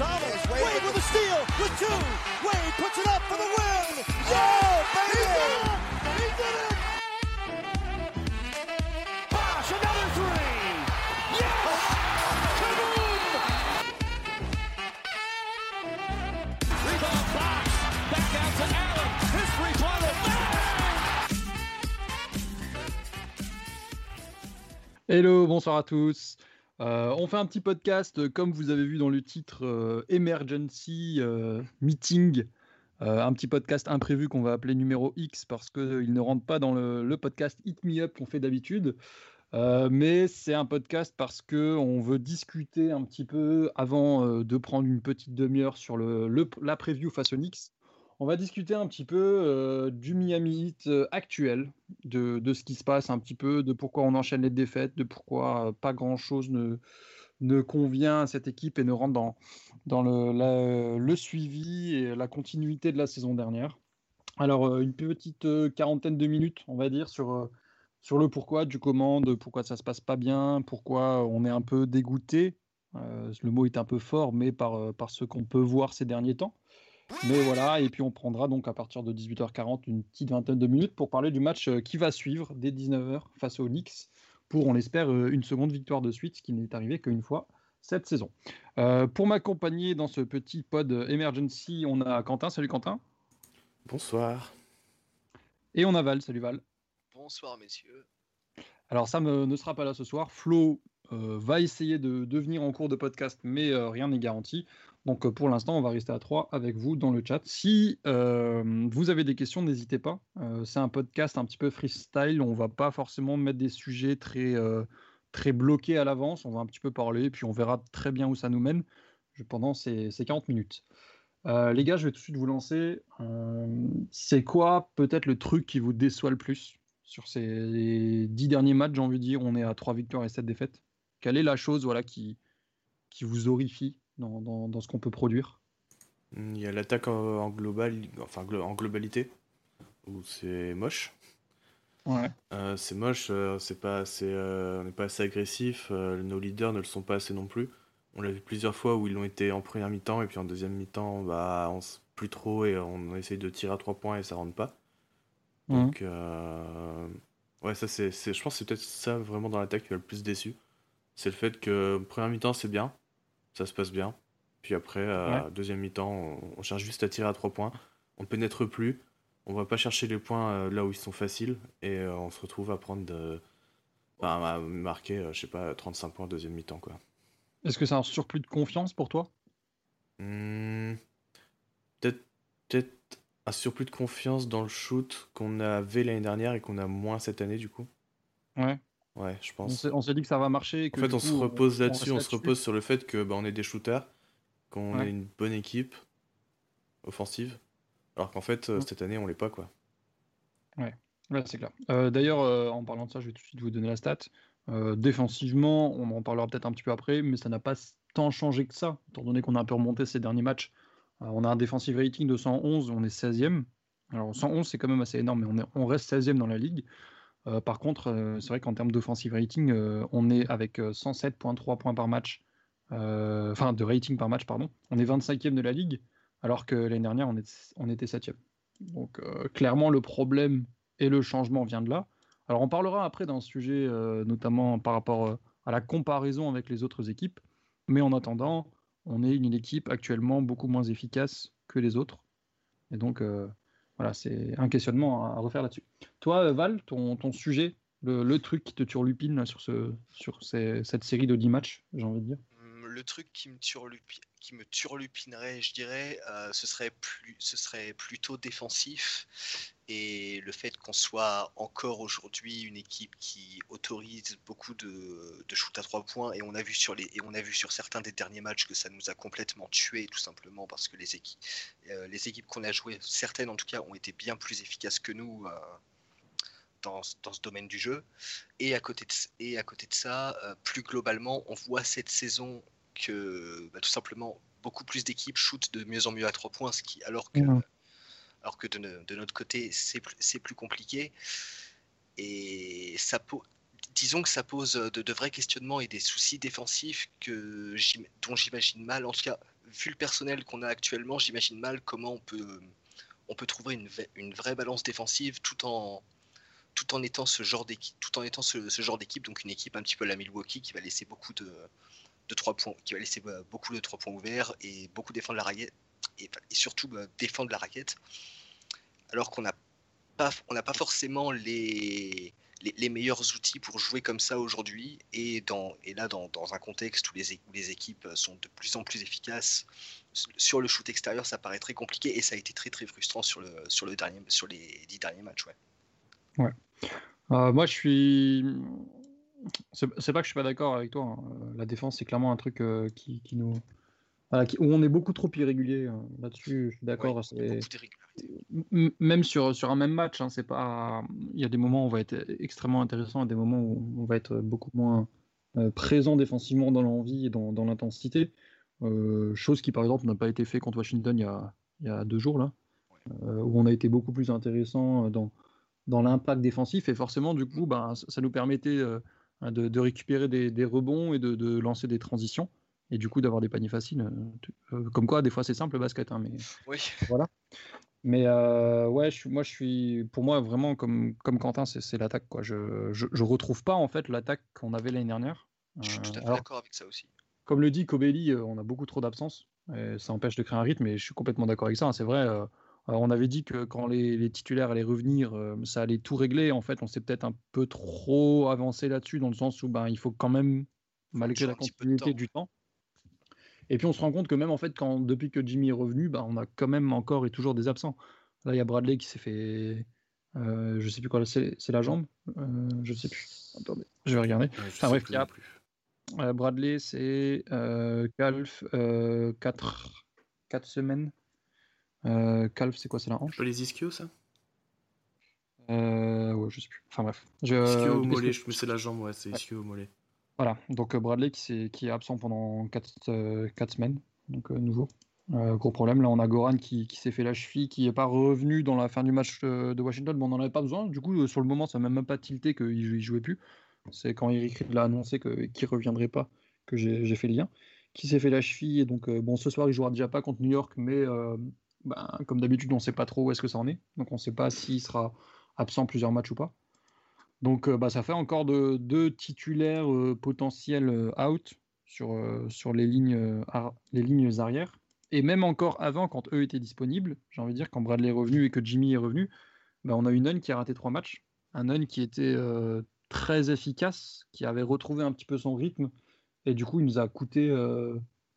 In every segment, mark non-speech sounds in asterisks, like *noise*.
Gonzalez. Wade with a steal with two. Wade puts it up for the win. Yeah, baby! He did it! Bosh, another three. Yes! Kaboom! Rebound box. Back out to Allen. His three-pointer. Hello, bonsoir à tous. Euh, on fait un petit podcast, euh, comme vous avez vu dans le titre, euh, Emergency Meeting. Un petit podcast imprévu qu'on va appeler numéro X parce qu'il ne rentre pas dans le, podcast Hit Me Up qu'on fait d'habitude. Mais c'est un podcast parce qu'on veut discuter un petit peu avant de prendre une petite demi-heure sur le, la preview aux Knicks. On va discuter un petit peu euh, du Miami Heat euh, actuel, de, ce qui se passe un petit peu, de pourquoi on enchaîne les défaites, de pourquoi euh, pas grand-chose ne, ne convient à cette équipe et ne rentre dans, le, suivi et la continuité de la saison dernière. Alors, une petite quarantaine de minutes, on va dire, sur, le pourquoi, du comment, de pourquoi ça se passe pas bien, pourquoi on est un peu dégoûté. Le mot est un peu fort, mais par ce qu'on peut voir ces derniers temps. Mais voilà, et puis on prendra donc à partir de 18h40 une petite vingtaine de minutes pour parler du match euh, qui va suivre dès 19h face aux Knicks pour, on l'espère, euh, une seconde victoire de suite, ce qui n'est arrivé qu'une fois cette saison. Euh, pour m'accompagner dans ce petit pod emergency, on a Quentin. Salut Quentin. Bonsoir. Et on a Val. Salut Val. Bonsoir messieurs. Alors Sam euh, ne sera pas là ce soir. Flo euh, va essayer de, de venir en cours de podcast, mais euh, rien n'est garanti. Donc euh, pour l'instant, on va rester à trois avec vous dans le chat. Si euh, vous avez des questions, n'hésitez pas. Euh, c'est un podcast un petit peu freestyle. On va pas forcément mettre des sujets très, bloqués à l'avance. On va un petit peu parler, puis on verra très bien où ça nous mène pendant ces, ces 40 minutes. Les gars, je vais tout de suite vous lancer. C'est quoi peut-être le truc qui vous déçoit le plus sur ces dix derniers matchs, j'ai envie de dire, on est à trois victoires et sept défaites. Quelle est la chose voilà, qui vous horrifie? Dans, dans- dans ce qu'on peut produire Il y a l'attaque en, en global, enfin en globalité, où c'est moche. Ouais. Euh, c'est moche, euh, c'est pas assez, euh, on n'est pas assez agressif. nos leaders ne le sont pas assez non plus. On l'a vu plusieurs fois où ils l'ont été en première mi-temps et puis en deuxième mi-temps, bah, on s- plus trop et on essaye de tirer à trois points et ça rentre pas. Donc, euh, ouais, ça c'est- je pense que c'est peut-être ça vraiment dans l'attaque qui m'a le plus déçu. C'est le fait que première mi-temps c'est bien, ça se passe bien. Puis après, euh, deuxième mi-temps, on, on cherche juste à tirer à trois points. On pénètre plus, on va pas chercher les points euh, là où ils sont faciles et euh, on se retrouve à prendre de, enfin, à marquer, euh, je sais pas, 35 points deuxième mi-temps quoi. Est-ce que c'est un surplus de confiance pour toi? Hmm, peut-être, peut-être un surplus de confiance dans le shoot qu'on avait l'année dernière et qu'on a moins cette année du coup. Ouais. Ouais, je On pense. s'est on s'est dit que ça va marcher. En fait, on coup, se repose là-dessus, on, se repose sur le fait que bah, on est des shooters, qu'on Ouais. est une bonne équipe offensive, alors qu'en fait, euh, cette année, on l'est pas quoi. Ouais, c'est clair. Euh, D'ailleurs, euh, en parlant de ça, je vais tout de suite vous donner la stat. Euh, défensivement, on en parlera peut-être un petit peu après, mais ça n'a pas tant changé que ça, étant donné qu'on a un peu remonté ces derniers matchs. On a un defensive rating de 111, on est 16e. Alors 111, c'est quand même assez énorme, mais on, est- on reste 16e dans la ligue. Euh, par contre, euh, c'est vrai qu'en termes d'offensive rating, euh, on est avec euh, 107.3 points par match, enfin de rating par match, pardon. On est 25e de la ligue, alors que l'année dernière, on, était 7e. Donc clairement, le problème et le changement vient de là. Alors on parlera après d'un sujet, notamment par rapport à la comparaison avec les autres équipes. Mais en attendant, on est une équipe actuellement beaucoup moins efficace que les autres. Et donc, voilà, c'est un questionnement à, refaire là-dessus. Toi, euh, Val, ton, sujet, le, truc qui te turlupine sur, cette série de 10 matchs, j'ai envie de dire. Hum, Le truc qui me, qui me turlupinerait, je dirais, euh, ce serait plutôt défensif. Et le fait qu'on soit encore aujourd'hui une équipe qui autorise beaucoup de, de shoot à trois points, et on, a vu sur les, et on a vu sur certains des derniers matchs que ça nous a complètement tués, tout simplement parce que les équipes, euh, les équipes qu'on a jouées, certaines en tout cas, ont été bien plus efficaces que nous euh, dans, dans ce domaine du jeu. Et à côté de, et à côté de ça, euh, plus globalement, on voit cette saison que bah, tout simplement beaucoup plus d'équipes shootent de mieux en mieux à trois points, alors que. Alors que de, no- de notre côté, c'est plus, compliqué. Et ça disons que ça pose de, de vrais questionnements et des soucis défensifs que dont j'imagine mal, en tout cas, vu le personnel qu'on a actuellement, j'imagine mal comment on peut, trouver une, vraie balance défensive tout en, étant ce genre d'équipe, tout en étant ce, genre d'équipe, donc une équipe un petit peu la Milwaukee qui va laisser beaucoup de, de trois points, qui va laisser bah, beaucoup de trois points ouverts et beaucoup défendre la raquette et, surtout bah, défendre la raquette, alors qu'on n'a pas, on n'a pas forcément les, les, meilleurs outils pour jouer comme ça aujourd'hui et dans et là dans, dans un contexte où les, où les équipes sont de plus en plus efficaces sur le shoot extérieur, ça paraît très compliqué et ça a été très très frustrant sur le sur le dernier sur les dix derniers matchs, ouais. Ouais. Euh, moi, je suis. C'est pas que je suis pas d'accord avec toi. Hein. Euh, la défense, c'est clairement un truc euh, qui, qui, nous. Où on est beaucoup trop irrégulier hein. là-dessus. Je suis d'accord. même sur, sur un même match, hein, c'est pas. Il y a des moments où on va être extrêmement intéressant et des moments où on va être beaucoup moins présent défensivement dans l'envie et dans, dans l'intensité. chose qui, par exemple, n'a pas été fait contre Washington il y a, il y a deux jours là, où on a été beaucoup plus intéressant dans dans l'impact défensif. Et forcément, du coup, ben, ça nous permettait euh, de, de, récupérer des, des rebonds et de, de, lancer des transitions. Et du coup, d'avoir des paniers faciles. Euh, euh, comme quoi, des fois, c'est simple le basket. Hein, mais oui. Voilà. Mais ouais, je, moi, je suis. Pour moi, vraiment, comme, comme Quentin, c'est l'attaque. Quoi. Je, je, je, retrouve pas, en fait, l'attaque qu'on avait l'année dernière. Je suis tout à fait d'accord avec ça aussi. Comme le dit Kobeli, on a beaucoup trop d'absence. Ça empêche de créer un rythme, et je suis complètement d'accord avec ça. Hein, c'est vrai on avait dit que quand les, titulaires allaient revenir, euh, ça allait tout régler. En fait, on s'est peut-être un peu trop avancé là-dessus, dans le sens où ben, il faut quand même, malgré la continuité du temps. Et puis on se rend compte que même en fait, quand, depuis que Jimmy est revenu, ben, on a quand même encore et toujours des absents. Là, il y a Bradley qui s'est fait. Euh, je sais plus quoi, c'est la jambe euh, Je sais plus. Attendez, je vais regarder. enfin bref, il y a. Euh, Bradley, c'est Calf, 4 semaines. Euh, calf, c'est quoi C'est la hanche? Les ischios, ça? Euh, Ouais, je sais plus. Enfin bref. Je, ischio au mollet, je c'est la jambe, ouais, c'est ischio au mollet. Voilà, donc euh, Bradley qui, est, qui est absent pendant 4, 4 semaines, donc nouveau. gros problème, là on a Goran qui, s'est fait la cheville, qui n'est pas revenu dans la fin du match de Washington, bon on n'en avait pas besoin, du coup sur le moment ça m'a même pas tilté qu'il ne jouait plus. C'est quand Eric l'a annoncé qu'il ne reviendrait pas que j'ai fait le lien. Qui s'est fait la cheville, et donc bon ce soir il jouera déjà pas contre New York, mais ben, comme d'habitude, on ne sait pas trop où est-ce que ça en est. Donc on ne sait pas s'il sera absent plusieurs matchs ou pas. Donc euh, bah, ça fait encore de, deux titulaires euh, potentiels euh, out sur, sur les, lignes, les lignes arrières. Et même encore avant, quand eux étaient disponibles, j'ai envie de dire, quand Bradley est revenu et que Jimmy est revenu, bah, on a une Nunn qui a raté trois matchs. Un Nunn qui était très efficace, qui avait retrouvé un petit peu son rythme. Et du coup, il nous a coûté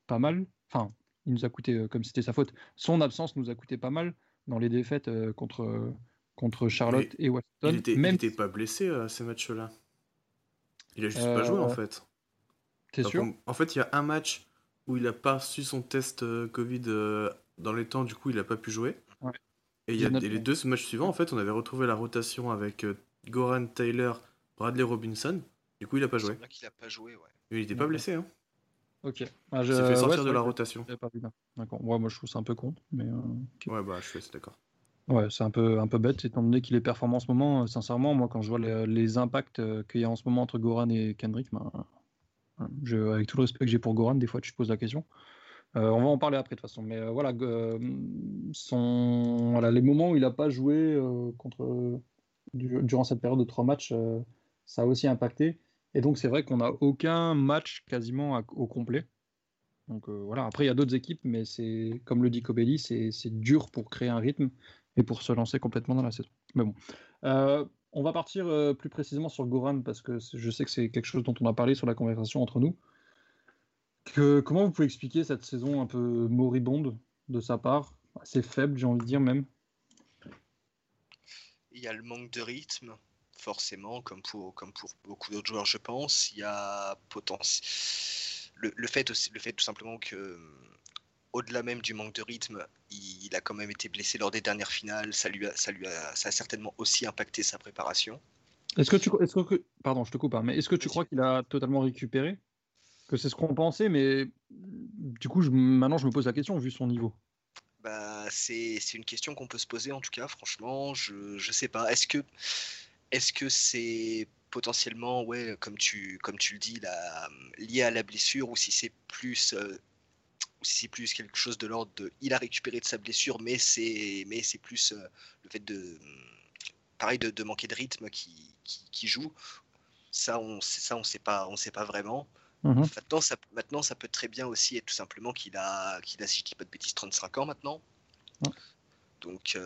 pas mal. Enfin, il nous a coûté, comme c'était sa faute, son absence nous a coûté pas mal dans les défaites contre, contre Charlotte et Washington. Il était, Même... pas blessé à ces matchs-là. Il a juste pas joué en euh, fait. T'es sûr? En fait, il y a un match où il a pas su son test Covid dans les temps, du coup, il a pas pu jouer. Et il y a les deux matchs suivants, en fait, on avait retrouvé la rotation avec Goran Taylor, Bradley Robinson. Du coup, il a pas joué. Il a pas joué, ouais. il était pas blessé, hein. Ok. Ah, je... fait sortir de la rotation. D'accord. moi je trouve ça un peu con. Mais, euh, Ouais, bah, je suis d'accord. Ouais, c'est un peu, un peu bête, étant donné qu'il est performant en ce moment. Euh, sincèrement, moi, quand je vois les, impacts euh, qu'il y a en ce moment entre Goran et Kendrick, ben, avec tout le respect que j'ai pour Goran, des fois, tu te poses la question. on va en parler après, de toute façon. Mais voilà, les moments où il n'a pas joué durant cette période de trois matchs, ça a aussi impacté. Et donc, c'est vrai qu'on n'a aucun match quasiment au complet. Donc euh, voilà, après, il y a d'autres équipes, mais c'est comme le dit Kobeli, c'est dur pour créer un rythme et pour se lancer complètement dans la saison. Mais bon. Euh, on va partir euh, plus précisément sur Goran parce que je sais que c'est quelque chose dont on a parlé sur la conversation entre nous. Que, comment vous pouvez expliquer cette saison un peu moribonde de sa part, assez faible, j'ai envie de dire même Il y a le manque de rythme, forcément, comme pour, comme pour beaucoup d'autres joueurs, je pense. Il y a potentiel. Le, fait aussi, le fait tout simplement que, au-delà même du manque de rythme, il, a quand même été blessé lors des dernières finales. Ça lui a, ça lui a, ça a certainement aussi impacté sa préparation. Est-ce que tu, est-ce que, pardon, je te coupe, hein, mais est-ce que tu crois qu'il a totalement récupéré? Que c'est ce qu'on pensait, mais du coup, je, maintenant, je me pose la question vu son niveau. Bah, c'est, c'est une question qu'on peut se poser en tout cas, franchement, je, je sais pas. Est-ce que est-ce que c'est potentiellement, ouais, comme tu, comme tu le dis, lié à la blessure ou si c'est plus, euh, si c'est plus quelque chose de l'ordre de il a récupéré de sa blessure, mais c'est mais c'est plus le fait de pareil de, manquer de rythme qui, qui, joue. Ça, on ça on sait pas on sait pas vraiment. Mmh maintenant, ça, maintenant, ça peut très bien aussi être tout simplement qu'il a, qu'il a, si je dis pas de bêtises, 35 ans maintenant. Donc,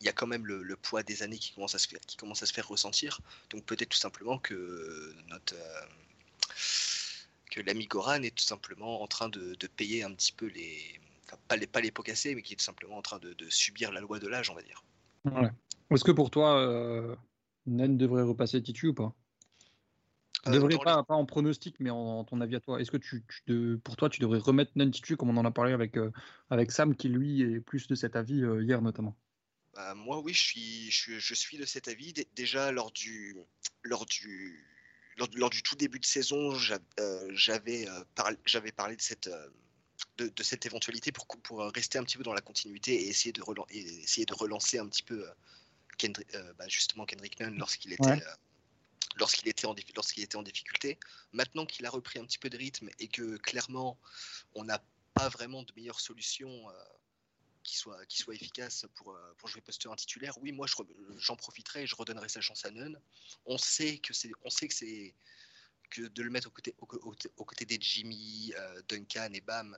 il y a quand même le, poids des années qui commence à se faire, qui commence à se faire ressentir. Donc peut-être tout simplement que notre euh, que l'ami Goran est tout simplement en train de, payer un petit peu les, pas les pas les pots cassés, mais qui est tout simplement en train de, subir la loi de l'âge, on va dire. Est-ce que pour toi, euh, Nen devrait repasser Titu ou pas? Euh, devrait pas, pas, en pronostic, mais en, ton avis à toi. Est-ce que tu, pour toi, tu devrais remettre Nen Titu comme on en a parlé avec, euh, avec Sam, qui lui est plus de cet avis hier notamment? Bah, moi, oui, je suis, je, suis, de cet avis. Déjà, lors du, lors du, lors, du tout début de saison, euh, j'avais euh, j'avais parlé de cette, euh, de, cette éventualité pour, pour rester un petit peu dans la continuité et essayer de, relancer, essayer de relancer un petit peu Kendrick, bah, justement Kendrick Nunn lorsqu'il était. lorsqu'il était en difficulté. Maintenant qu'il a repris un petit peu de rythme et que clairement on n'a pas vraiment de meilleure solution qui soit, qui soit efficace pour, euh, pour jouer poste un titulaire, oui, moi j'en profiterai et je redonnerai sa chance à Nunn. On sait que c'est, on sait que c'est que de le mettre aux côtés, aux, côtés des Jimmy, euh, Duncan et Bam.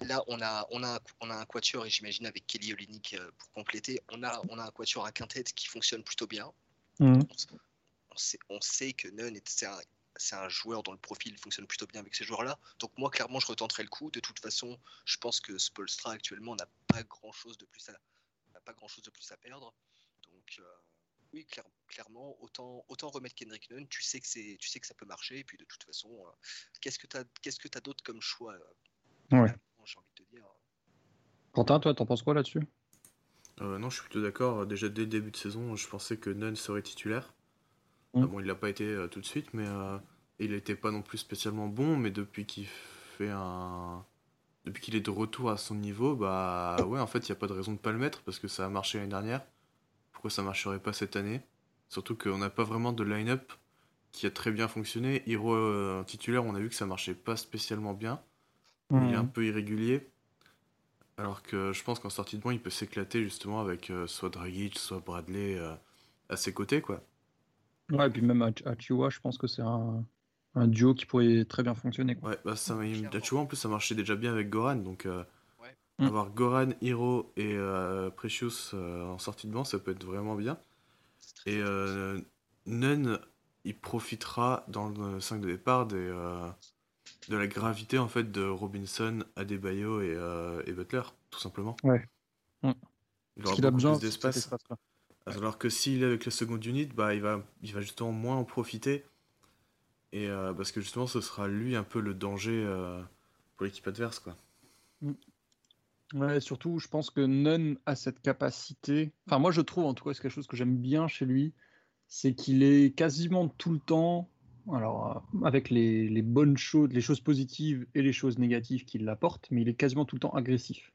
Là, on a, on, a, on a un quatuor, et j'imagine avec Kelly Olynyk euh, pour compléter, on a, on a un quatuor à quintet qui fonctionne plutôt bien. Mmh. On, sait, on sait que Nunn est, un, c'est un joueur dont le profil fonctionne plutôt bien avec ces joueurs-là. Donc moi, clairement, je retenterai le coup. De toute façon, je pense que Spolstra actuellement n'a pas grand-chose de plus à pas grand-chose de plus à perdre. Donc euh, oui, clairement, autant autant remettre Kendrick Nunn. Tu sais que c'est tu sais que ça peut marcher. Et puis de toute façon, euh, qu'est-ce que tu as qu'est-ce que d'autre comme choix euh, Ouais. J'ai envie de te dire. Quentin, toi, t'en penses quoi là-dessus? Non, je suis plutôt d'accord. Déjà dès le début de saison, je pensais que Nunn serait titulaire. Mm. Ah bon, il l'a pas été euh, tout de suite, mais euh, il n'était pas non plus spécialement bon. Mais depuis qu'il fait un, depuis qu'il est de retour à son niveau, bah ouais, en fait, il n'y a pas de raison de pas le mettre parce que ça a marché l'année dernière. Pourquoi ça marcherait pas cette année? Surtout qu'on n'a pas vraiment de line-up qui a très bien fonctionné. Hero euh, titulaire, on a vu que ça marchait pas spécialement bien. Il est mm. un peu irrégulier. Alors que je pense qu'en sortie de banc, il peut s'éclater justement avec soit Dragic, soit Bradley à ses côtés, quoi. Ouais, et puis même à, je pense que c'est un, un, duo qui pourrait très bien fonctionner. Quoi. Ouais, bah ça, en plus, ça marchait déjà bien avec Goran, donc euh, mm. avoir Goran, Hiro et euh, Precious euh, en sortie de banc, ça peut être vraiment bien. Et Nun, il profitera dans le 5 de départ des, de la gravité en fait de Robinson, Adebayo et, et Butler, tout simplement. Ouais. Mm. Il aura beaucoup plus d'espace. Alors que s'il est avec la seconde unit, bah, il, va, il va justement moins en profiter. Et euh, parce que justement, ce sera lui un peu le danger euh, pour l'équipe adverse. Quoi. Mm. Ouais, surtout, je pense que Nunn a cette capacité. Enfin, moi, je trouve en tout cas, c'est quelque chose que j'aime bien chez lui. C'est qu'il est quasiment tout le temps, alors euh, avec les, les, bonnes choses, les choses positives et les choses négatives qu'il apporte, mais il est quasiment tout le temps agressif.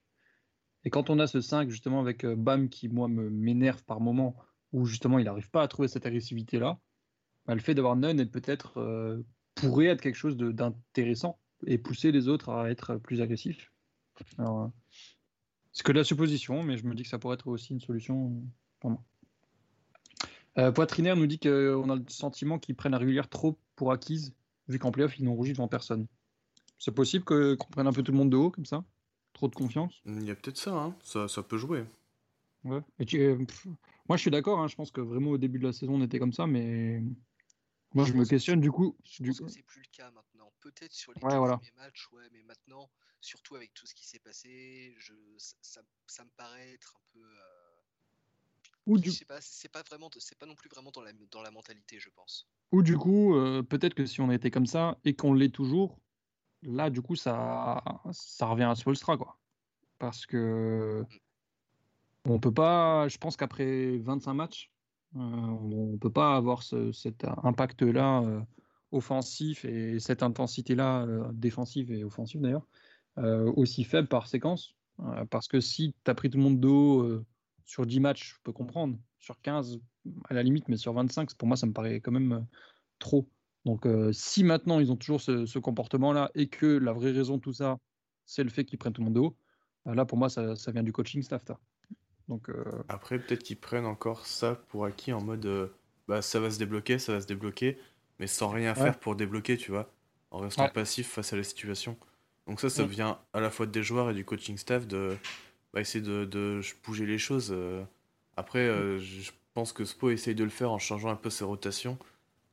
Et quand on a ce 5, justement, avec euh, Bam qui, moi, m'énerve par moment, où justement il n'arrive pas à trouver cette agressivité-là, bah, le fait d'avoir Nunn peut-être euh, pourrait être quelque chose d'intéressant et pousser les autres à être plus agressifs. Euh, c'est que de la supposition, mais je me dis que ça pourrait être aussi une solution pour moi. Poitrinaire nous dit qu'on a le sentiment qu'ils prennent la régulière trop pour acquise, vu qu'en playoff, ils n'ont rougi devant personne. C'est possible qu'on prenne un peu tout le monde de haut comme ça? Trop de confiance Il y a peut-être ça, hein. ça, ça, peut jouer. Ouais. Et euh, moi, je suis d'accord, hein. je pense que vraiment au début de la saison, on était comme ça, mais moi, je, me questionne du coup. Je pense que c'est plus le cas maintenant. Peut-être sur les premiers matchs, ouais, mais maintenant, surtout avec tout ce qui s'est passé, je... ça, ça, me paraît être un peu. Euh... Ou du... pas, c'est pas vraiment, c'est pas non plus vraiment dans la, dans la mentalité, je pense. Ou du coup, euh, peut-être que si on était comme ça et qu'on l'est toujours, là, du coup, ça, revient à Spolstra, quoi. Parce que on peut pas, je pense qu'après 25 matchs, euh, on peut pas avoir cet impact-là euh, offensif et cette intensité-là euh, défensive et offensive d'ailleurs aussi faible par séquence. parce que si tu as pris tout le monde dos sur 10 matchs, je peux comprendre. Sur 15, à la limite, mais sur 25, pour moi, ça me paraît quand même trop. Donc, si maintenant ils ont toujours ce, comportement-là et que la vraie raison de tout ça, c'est le fait qu'ils prennent tout le monde de haut. Euh, là, pour moi, ça, ça vient du coaching staff. ça. Donc, euh, Après, peut-être qu'ils prennent encore ça pour acquis en mode euh, bah ça va se débloquer, ça va se débloquer, mais sans rien Ouais. faire pour débloquer, tu vois, en restant Ouais. passif face à la situation. Donc ça, ça vient à la fois des joueurs et du coaching staff de bah, essayer de, de bouger les choses. euh. Après, euh, je pense que Spo essaye de le faire en changeant un peu ses rotations.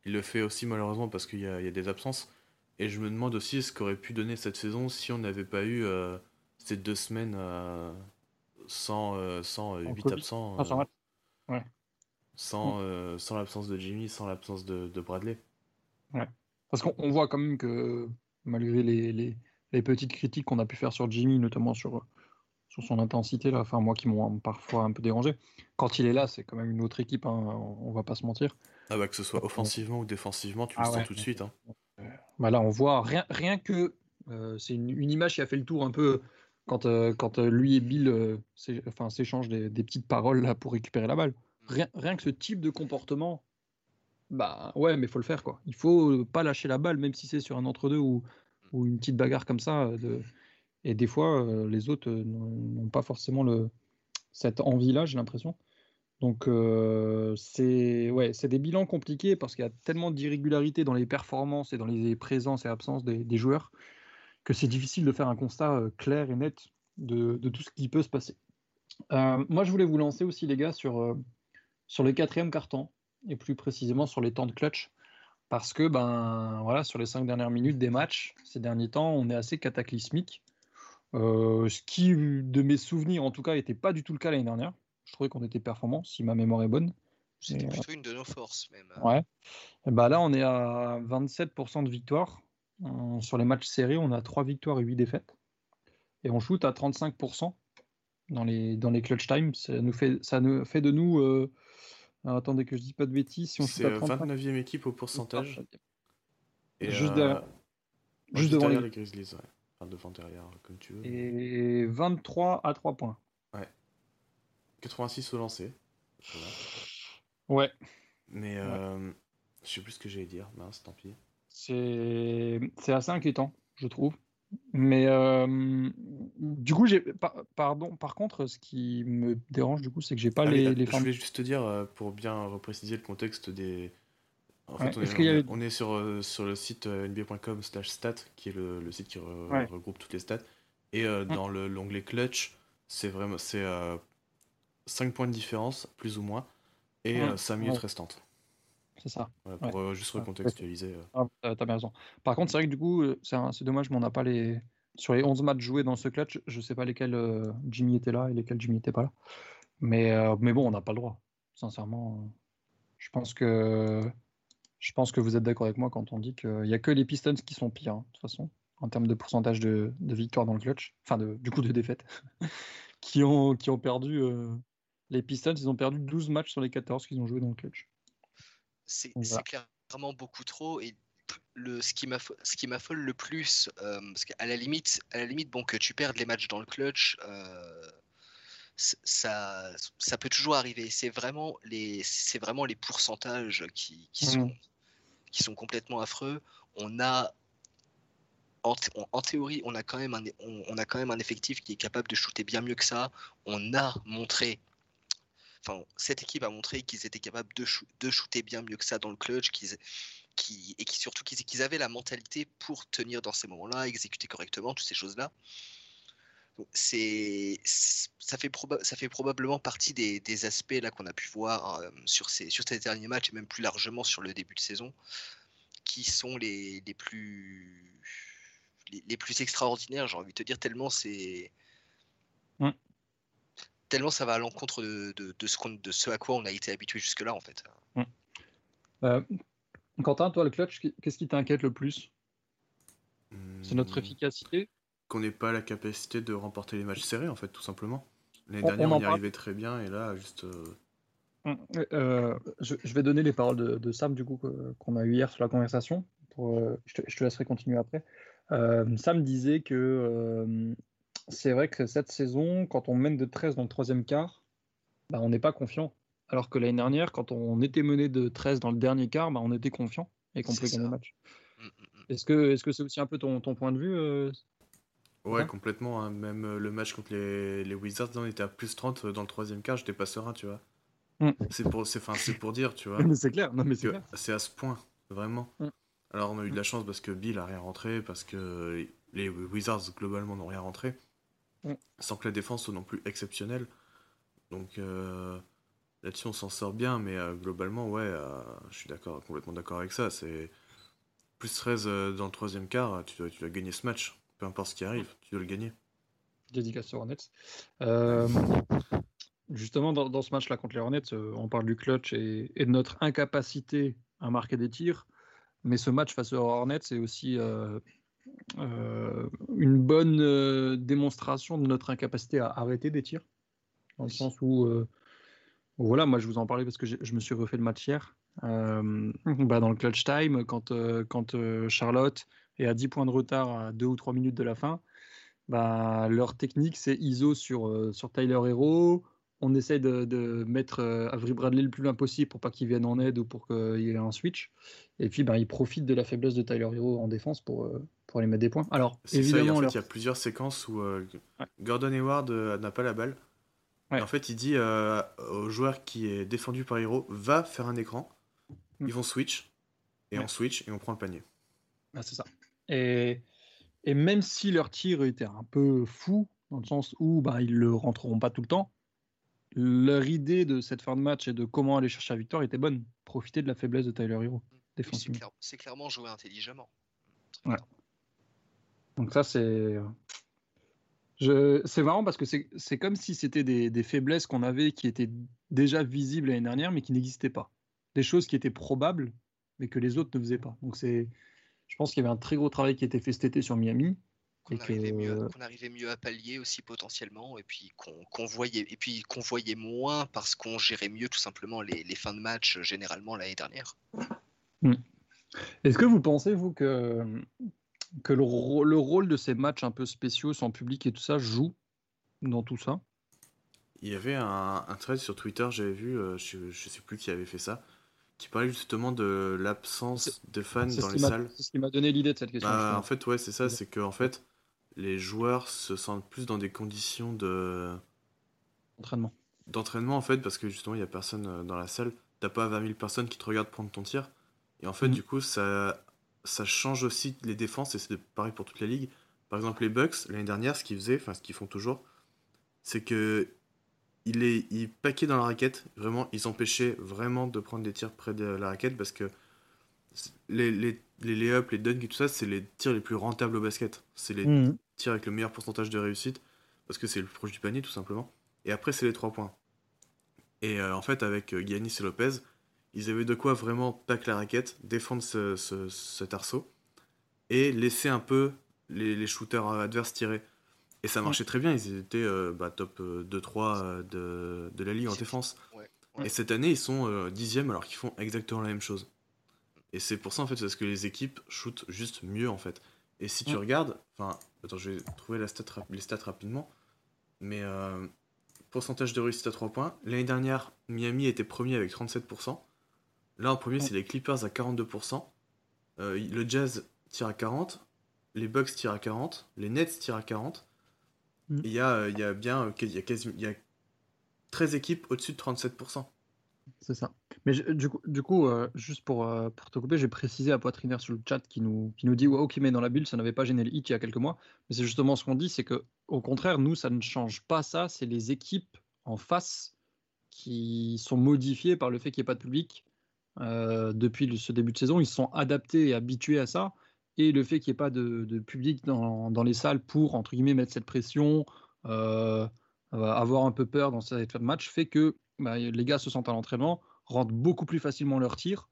Il le fait aussi malheureusement parce qu'il y a, il y a des absences. Et je me demande aussi ce qu'aurait pu donner cette saison si on n'avait pas eu euh, ces deux semaines euh, sans, euh, sans euh, En 8 Covid. absents. ah, sans euh, match. sans, euh, l'absence de Jimmy, sans l'absence de, de Bradley. Parce qu'on on voit quand même que malgré les, les- les petites critiques qu'on a pu faire sur Jimmy, notamment sur, sur son intensité, là, enfin moi qui m'ont parfois un peu dérangé, quand il est là, c'est quand même une autre équipe, hein, on, on va pas se mentir. Ah bah que ce soit offensivement ou défensivement, tu Ah le sens ouais. tout de suite. hein. Bah là, on voit rien, rien que. euh, c'est une, une image qui a fait le tour un peu quand, euh, quand euh, lui et Bill enfin, s'échangent des, des petites paroles là, pour récupérer la balle. Rien, rien que ce type de comportement, bah ouais, mais faut le faire quoi. Il faut pas lâcher la balle, même si c'est sur un entre-deux ou, ou une petite bagarre comme ça. de- Et des fois, les autres n'ont n'ont pas forcément le... cette envie-là, j'ai l'impression. Donc, euh, c'est des bilans compliqués parce qu'il y a tellement d'irrégularités dans les performances et dans les présences et absences des, joueurs que c'est difficile de faire un constat euh, clair et net de, tout ce qui peut se passer. Euh, moi, je voulais vous lancer aussi, les gars, sur, sur le quatrième carton et plus précisément sur les temps de clutch. Parce que, ben, voilà, sur les cinq dernières minutes des matchs, ces derniers temps, on est assez cataclysmique. Ce qui, de mes souvenirs, en tout cas, n'était pas du tout le cas l'année dernière. Je trouvais qu'on était performant, si ma mémoire est bonne. C'était Mais, euh, plutôt une de nos forces, même. Ouais. Et bah là, on est à 27% de victoire. Euh, sur les matchs serrés, on a 3 victoires et 8 défaites. Et on shoot à 35% dans les, dans les clutch times. Ça nous fait, ça nous fait de nous. euh, attendez que je dis pas de bêtises. Si C'est à euh, 35, 29e équipe au pourcentage. Et, Juste euh, derrière- ouais, juste devant derrière les- les Grizzlies, ouais. Enfin, devant, derrière, comme tu veux. Et 23 à 3 points. 86 au lancer. Voilà. Ouais. Mais euh, je sais plus ce que j'allais dire, mince, tant pis. C'est assez inquiétant, je trouve. Mais euh, du coup, j'ai par- pardon. Par contre, ce qui me dérange du coup, c'est que j'ai pas Ah, les, je voulais juste te dire, euh, pour bien repréciser le contexte des... En Ouais, fait, on est, on on sur, euh, sur le site euh, nba.com slash stat, qui est le, le site qui re- Ouais. regroupe toutes les stats. Et euh, Mm. dans le- l'onglet clutch, c'est vraiment c'est 5 points de différence, plus ou moins, et Mm. 5 minutes Ouais. restantes. C'est ça. Voilà, pour euh, juste recontextualiser. euh. Ah, t'as bien raison. Par contre, c'est vrai que du coup, euh, c'est dommage, mais on n'a pas les. Sur les 11 matchs joués dans ce clutch, je sais pas lesquels euh, Jimmy était là et lesquels Jimmy n'était pas là. Mais, euh, mais bon, on n'a pas le droit. Sincèrement, euh, je pense que je pense que vous êtes d'accord avec moi quand on dit qu'il n'y a que les Pistons qui sont pires, hein, de toute façon, en termes de pourcentage de, de victoires dans le clutch, enfin de, du coup de défaites, *laughs* qui ont, qui ont perdu. euh, les Pistons, ils ont perdu 12 matchs sur les 14 qu'ils ont joué dans le clutch. C'est voilà. clairement beaucoup trop. Et le, ce qui m'affole le plus, euh, parce qu'à la limite, à la limite, bon, que tu perdes les matchs dans le clutch, euh, ça, ça peut toujours arriver. C'est vraiment les, vraiment les pourcentages qui, qui Mhm. sont, qui sont complètement affreux. On a en, th- on- en théorie, on a, quand même un, on, on a quand même un effectif qui est capable de shooter bien mieux que ça. On a montré, enfin, cette équipe a montré qu'ils étaient capables de, shoo- de shooter bien mieux que ça dans le clutch, qu'ils, qui, et qui, surtout qu'ils, avaient la mentalité pour tenir dans ces moments-là, exécuter correctement, toutes ces choses-là. C'est, ça, fait ça fait probablement partie des, aspects là qu'on a pu voir euh, sur, ces, sur ces derniers matchs et même plus largement sur le début de saison, qui sont les, les plus les plus extraordinaires, j'ai envie de te dire, tellement c'est. Mm. Tellement ça va à l'encontre de, de, de ce qu'on- de ce à quoi on a été habitué jusque-là, en fait. Euh, Quentin, toi, le clutch, qu'est-ce qui t'inquiète le plus? C'est notre Hmm, efficacité? Qu'on n'ait pas la capacité de remporter les matchs serrés, en fait, tout simplement. L'année dernière, on y parle. arrivait très bien, et là, juste. euh, Mm, euh, je, je vais donner les paroles de, de Sam, du coup, qu'on a eu hier sur la conversation. Pour, je, te, je te laisserai continuer après. Euh, Sam disait que euh, c'est vrai que cette saison, quand on mène de 13 dans le troisième quart, bah, on n'est pas confiant. Alors que l'année dernière, quand on était mené de 13 dans le dernier quart, bah, on était confiant et qu'on pouvait gagner le match. Mm, mm, mm. Est-ce que est-ce que c'est aussi un peu ton, ton point de vue euh Ouais, complètement. hein. Même euh, le match contre les, les Wizards, on était à plus 30 dans le troisième quart, j'étais pas serein, tu vois. Mm. C'est pour, c'est, enfin, c'est pour dire, tu vois. *laughs* Mais c'est clair, non mais c'est que clair. c'est à ce point, vraiment. Mm. Alors, on a eu de la chance parce que Bill a rien rentré, parce que les Wizards, globalement, n'ont rien rentré. Mm. Sans que la défense soit non plus exceptionnelle. Donc, euh, là-dessus, on s'en sort bien, mais euh, globalement, ouais, euh, je suis d'accord, complètement d'accord avec ça. C'est plus 13 euh, dans le troisième quart, tu dois, tu dois gagner ce match. Peu importe ce qui arrive, tu dois le gagner. Dédicace aux Hornets. Justement, dans, dans ce match-là contre les Hornets, on parle du clutch et, et de notre incapacité à marquer des tirs. Mais ce match face aux Hornets, c'est aussi une bonne euh, démonstration de notre incapacité à arrêter des tirs. Dans le sens où, euh, où voilà, moi je vous en parlais parce que je me suis refait le match hier. Euh, bah, dans le clutch time, quand, euh, quand euh, Charlotte est à 10 points de retard à 2 ou 3 minutes de la fin, bah, leur technique, c'est ISO sur, euh, sur Tyler Hero. On essaye de, de mettre euh, Avery Bradley le plus loin possible pour pas qu'il vienne en aide ou pour qu'il ait un switch. Et puis, bah, ils profitent de la faiblesse de Tyler Hero en défense pour, euh, pour aller mettre des points. Alors, ça, évidemment, en fait, leur- il y a plusieurs séquences où euh, Ouais. Gordon Hayward euh, n'a pas la balle. Ouais. en fait, il dit euh, au joueur qui est défendu par Hero, va faire un écran. Mm. Ils vont switch. Et Ouais. on switch et on prend le panier. Ah, c'est ça. Et, et même si leur tir était un peu fou, dans le sens où bah, ils le rentreront pas tout le temps, leur idée de cette fin de match et de comment aller chercher la victoire était bonne. Profiter de la faiblesse de Tyler Hero Oui, c'est défensivement. clair- c'est clairement jouer intelligemment. Ouais. Donc ça, c'est... Je... C'est marrant parce que c'est comme si c'était des, des faiblesses qu'on avait qui étaient déjà visibles l'année dernière, mais qui n'existaient pas. Des choses qui étaient probables, mais que les autres ne faisaient pas. Donc c'est... Je pense qu'il y avait un très gros travail qui a été fait cet été sur Miami. Qu'on arrivait, mieux, qu'on arrivait mieux à pallier aussi potentiellement, et puis qu'on voyait, et puis qu'on voyait moins parce qu'on gérait mieux tout simplement les, les fins de match euh, généralement l'année dernière. Est-ce que vous pensez, vous, que, que le, rô- le rôle de ces matchs un peu spéciaux, sans public et tout ça, joue dans tout ça? Il y avait un, un thread sur Twitter, j'avais vu, euh, je, je sais plus qui avait fait ça, qui parlait justement de l'absence de fans dans les salles. c'est ce qui m'a donné l'idée de cette question. Bah, en fait, ouais, c'est ça, c'est que en fait, les joueurs se sentent plus dans des conditions de Entraînement. d'entraînement en fait parce que justement il y a personne euh, dans la salle t'as pas 20 000 personnes qui te regardent prendre ton tir et en fait Mhm. du coup ça ça change aussi les défenses et c'est pareil pour toute la ligue par exemple les Bucks l'année dernière ce qu'ils faisaient enfin ce qu'ils font toujours c'est que ils les ils paquaient dans la raquette vraiment ils empêchaient vraiment de prendre des tirs près de la raquette parce que les les les dunks et tout ça c'est les tirs les plus rentables au basket c'est les Mhm. tir avec le meilleur pourcentage de réussite parce que c'est le plus proche du panier tout simplement. Et après c'est les trois points. Et euh, en fait avec euh, Giannis et Lopez, ils avaient de quoi vraiment pack la raquette, défendre ce, ce- cet arceau et laisser un peu les, les shooters adverses tirer. Et ça marchait très bien, ils étaient euh, bah, top euh, 2-3 euh, de, de la ligue en défense. ouais, ouais. Et cette année ils sont euh, dixièmes alors qu'ils font exactement la même chose. Et c'est pour ça en fait, c'est parce que les équipes shootent juste mieux en fait. Et si tu Ouais. regardes, enfin, attends, je vais trouver la stat les stats rapidement, mais euh, pourcentage de réussite à 3 points. L'année dernière, Miami était premier avec 37%. Là, en premier, c'est les Clippers à 42%. Euh, le Jazz tire à 40%. Les Bucks tirent à 40%. Les Nets tirent à 40%. Mm. Et Il y, a, euh, il y a bien euh, il y a quasi, y a 13 équipes au-dessus de 37%. C'est ça. Mais je- du coup, du coup euh, juste pour, euh, pour te couper, j'ai précisé à Poitrinaire sur le chat qui nous, qui nous dit ouais, ok, mais dans la bulle, ça n'avait pas gêné le hit il y a quelques mois. Mais c'est justement ce qu'on dit, c'est que au contraire, nous, ça ne change pas ça. C'est les équipes en face qui sont modifiées par le fait qu'il n'y ait pas de public. Euh, depuis ce début de saison, ils sont adaptés et habitués à ça. Et le fait qu'il n'y ait pas de, public dans, les salles pour, entre guillemets, mettre cette pression, euh, euh, avoir un peu peur dans cette fin de match, fait que bah, les gars se sentent à l'entraînement, rentrent beaucoup plus facilement leur tir.